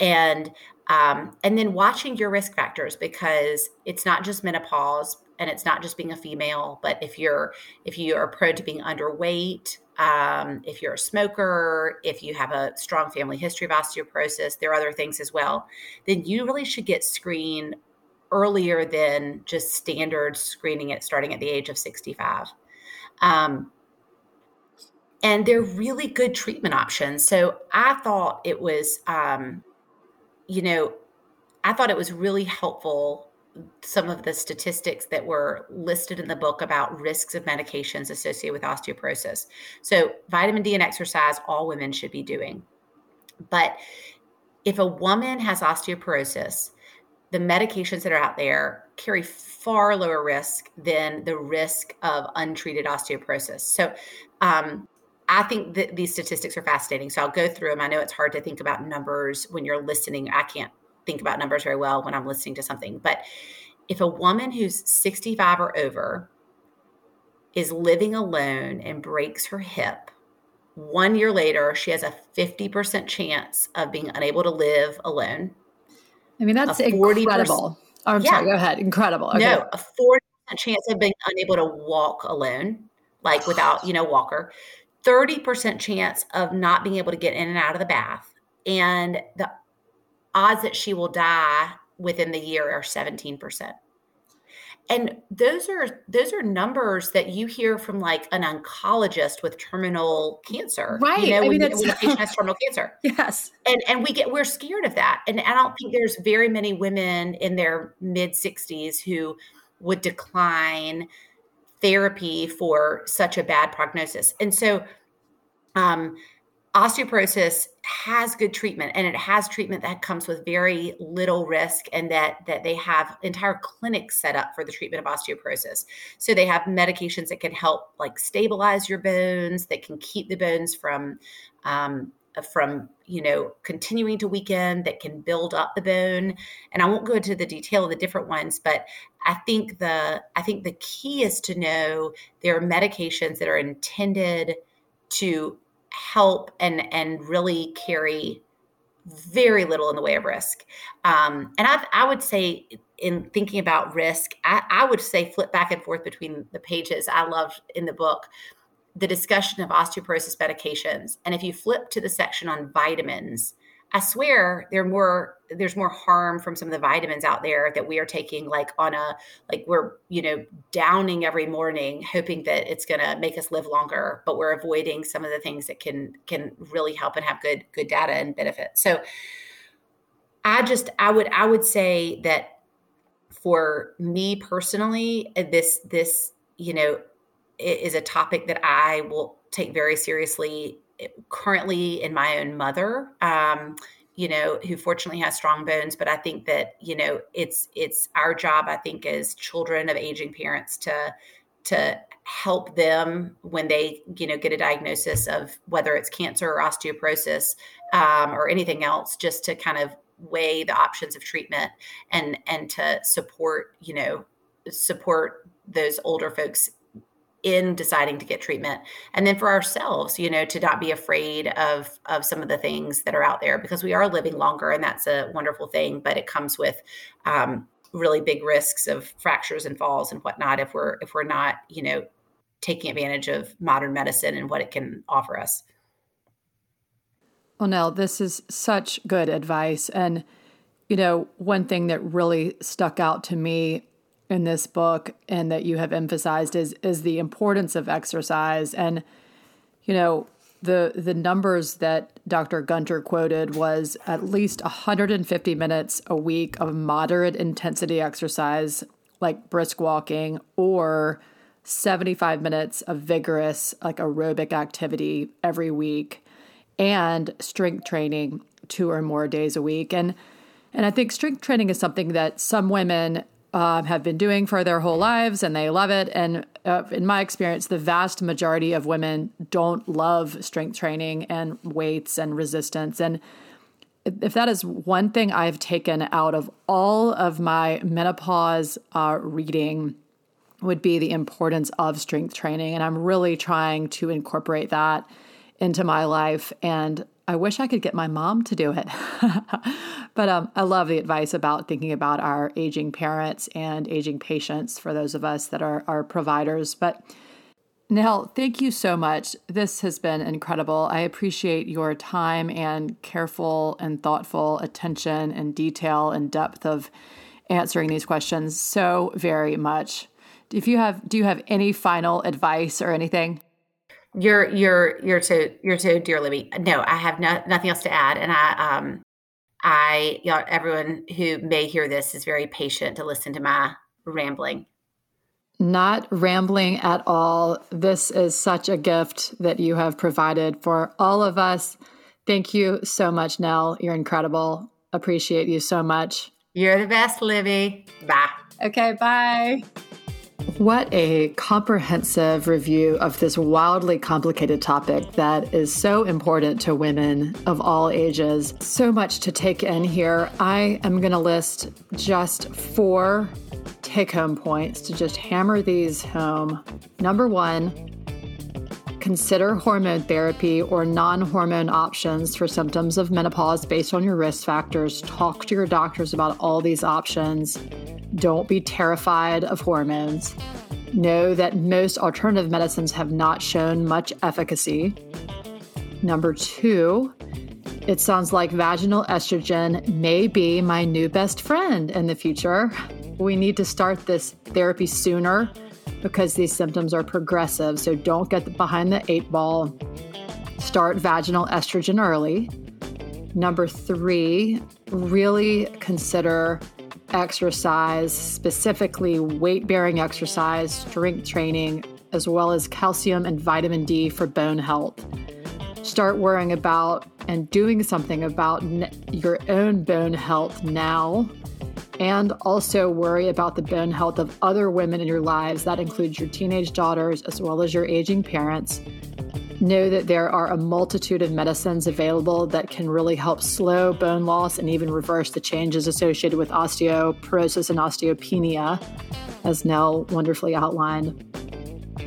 B: and um, and then watching your risk factors because it's not just menopause and it's not just being a female but if you're if you are prone to being underweight um, if you're a smoker if you have a strong family history of osteoporosis there are other things as well then you really should get screened earlier than just standard screening it starting at the age of 65 um, and they're really good treatment options. So I thought it was, um, you know, I thought it was really helpful. Some of the statistics that were listed in the book about risks of medications associated with osteoporosis. So, vitamin D and exercise, all women should be doing. But if a woman has osteoporosis, the medications that are out there carry far lower risk than the risk of untreated osteoporosis. So, um, I think that these statistics are fascinating. So I'll go through them. I know it's hard to think about numbers when you're listening. I can't think about numbers very well when I'm listening to something. But if a woman who's 65 or over is living alone and breaks her hip, one year later, she has a 50% chance of being unable to live alone.
A: I mean, that's incredible. Oh, I'm yeah. sorry, go ahead. Incredible.
B: Okay. No, a 40% chance of being unable to walk alone, like without, you know, walker. 30% chance of not being able to get in and out of the bath. And the odds that she will die within the year are 17%. And those are those are numbers that you hear from like an oncologist with terminal cancer.
A: Right.
B: You know,
A: I
B: when,
A: mean,
B: when a patient has terminal cancer.
A: Yes.
B: And and we get we're scared of that. And I don't think there's very many women in their mid 60s who would decline therapy for such a bad prognosis. And so, um, osteoporosis has good treatment and it has treatment that comes with very little risk and that that they have entire clinics set up for the treatment of osteoporosis so they have medications that can help like stabilize your bones that can keep the bones from um, from you know continuing to weaken that can build up the bone. And i won't go into the detail of the different ones but i think the i think the key is to know there are medications that are intended to help and and really carry very little in the way of risk. Um, and I, I would say in thinking about risk I, I would say flip back and forth between the pages. I love in the book the discussion of osteoporosis medications. And if you flip to the section on vitamins, I swear there more there's more harm from some of the vitamins out there that we are taking like on a like we're you know downing every morning hoping that it's going to make us live longer but we're avoiding some of the things that can can really help and have good good data and benefit. So I just I would I would say that for me personally this this you know is a topic that I will take very seriously eh, currently in my own mother. Um, you know, who fortunately has strong bones. But I think that you know, it's it's our job. I think as children of aging parents to to help them when they you know get a diagnosis of whether it's cancer or osteoporosis um, or anything else just to kind of weigh the options of treatment and and to support you know support those older folks in deciding to get treatment and then for ourselves you know to not be afraid of of some of the things that are out there because we are living longer and that's a wonderful thing but it comes with um, really big risks of fractures and falls and whatnot if we're if we're not you know taking advantage of modern medicine and what it can offer us.
A: Well, Nell, this is such good advice. And, you know, one thing that really stuck out to me in this book and that you have emphasized is is the importance of exercise and you know the the numbers that Dr. Gunter quoted was at least 150 minutes a week of moderate intensity exercise like brisk walking or 75 minutes of vigorous, like aerobic activity every week and strength training two or more days a week. And and I think strength training is something that some women uh, have been doing for their whole lives and they love it. And uh, in my experience, the vast majority of women don't love strength training and weights and resistance. And if that is one thing I've taken out of all of my menopause uh, reading, would be the importance of strength training. And I'm really trying to incorporate that into my life. And I wish I could get my mom to do it. but um, I love the advice about thinking about our aging parents and aging patients for those of us that are, are providers. But Nell, thank you so much. This has been incredible. I appreciate your time and careful and thoughtful attention and detail and depth of answering these questions so very much if you have do you have any final advice or anything
B: you're you're you're so you're so dear libby no i have no, nothing else to add. And i um i you know, everyone who may hear this is very patient to listen to my rambling.
A: Not rambling at all. This is such a gift that you have provided for all of us. Thank you so much nell. You're incredible. Appreciate you so much.
B: You're the best libby. Bye.
A: Okay bye what a comprehensive review of this wildly complicated topic that is so important to women of all ages. So much to take in here. I am going to list just four take home points to just hammer these home. Number one, consider hormone therapy or non hormone options for symptoms of menopause based on your risk factors. Talk to your doctors about all these options. Don't be terrified of hormones. Know that most alternative medicines have not shown much efficacy. Number two, it sounds like vaginal estrogen may be my new best friend in the future. We need to start this therapy sooner because these symptoms are progressive. So don't get behind the eight ball. Start vaginal estrogen early. Number three, really consider exercise, specifically weight bearing exercise, strength training, as well as calcium and vitamin D for bone health. Start worrying about and doing something about your own bone health now, and also worry about the bone health of other women in your lives. That includes your teenage daughters as well as your aging parents Know that there are a multitude of medicines available that can really help slow bone loss and even reverse the changes associated with osteoporosis and osteopenia, as Nell wonderfully outlined.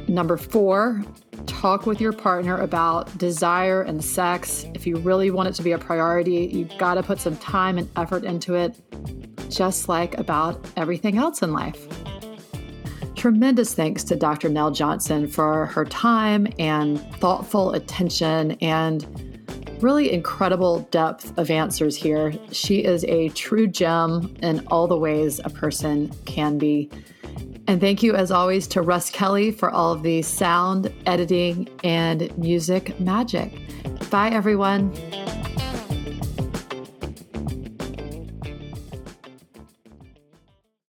A: Number four, talk with your partner about desire and sex. If you really want it to be a priority, you've got to put some time and effort into it, just like about everything else in life. Tremendous thanks to Dr. Nell Johnson for her time and thoughtful attention and really incredible depth of answers here. She is a true gem in all the ways a person can be. And thank you, as always, to Russ Kelly for all of the sound, editing, and music magic. Bye, everyone.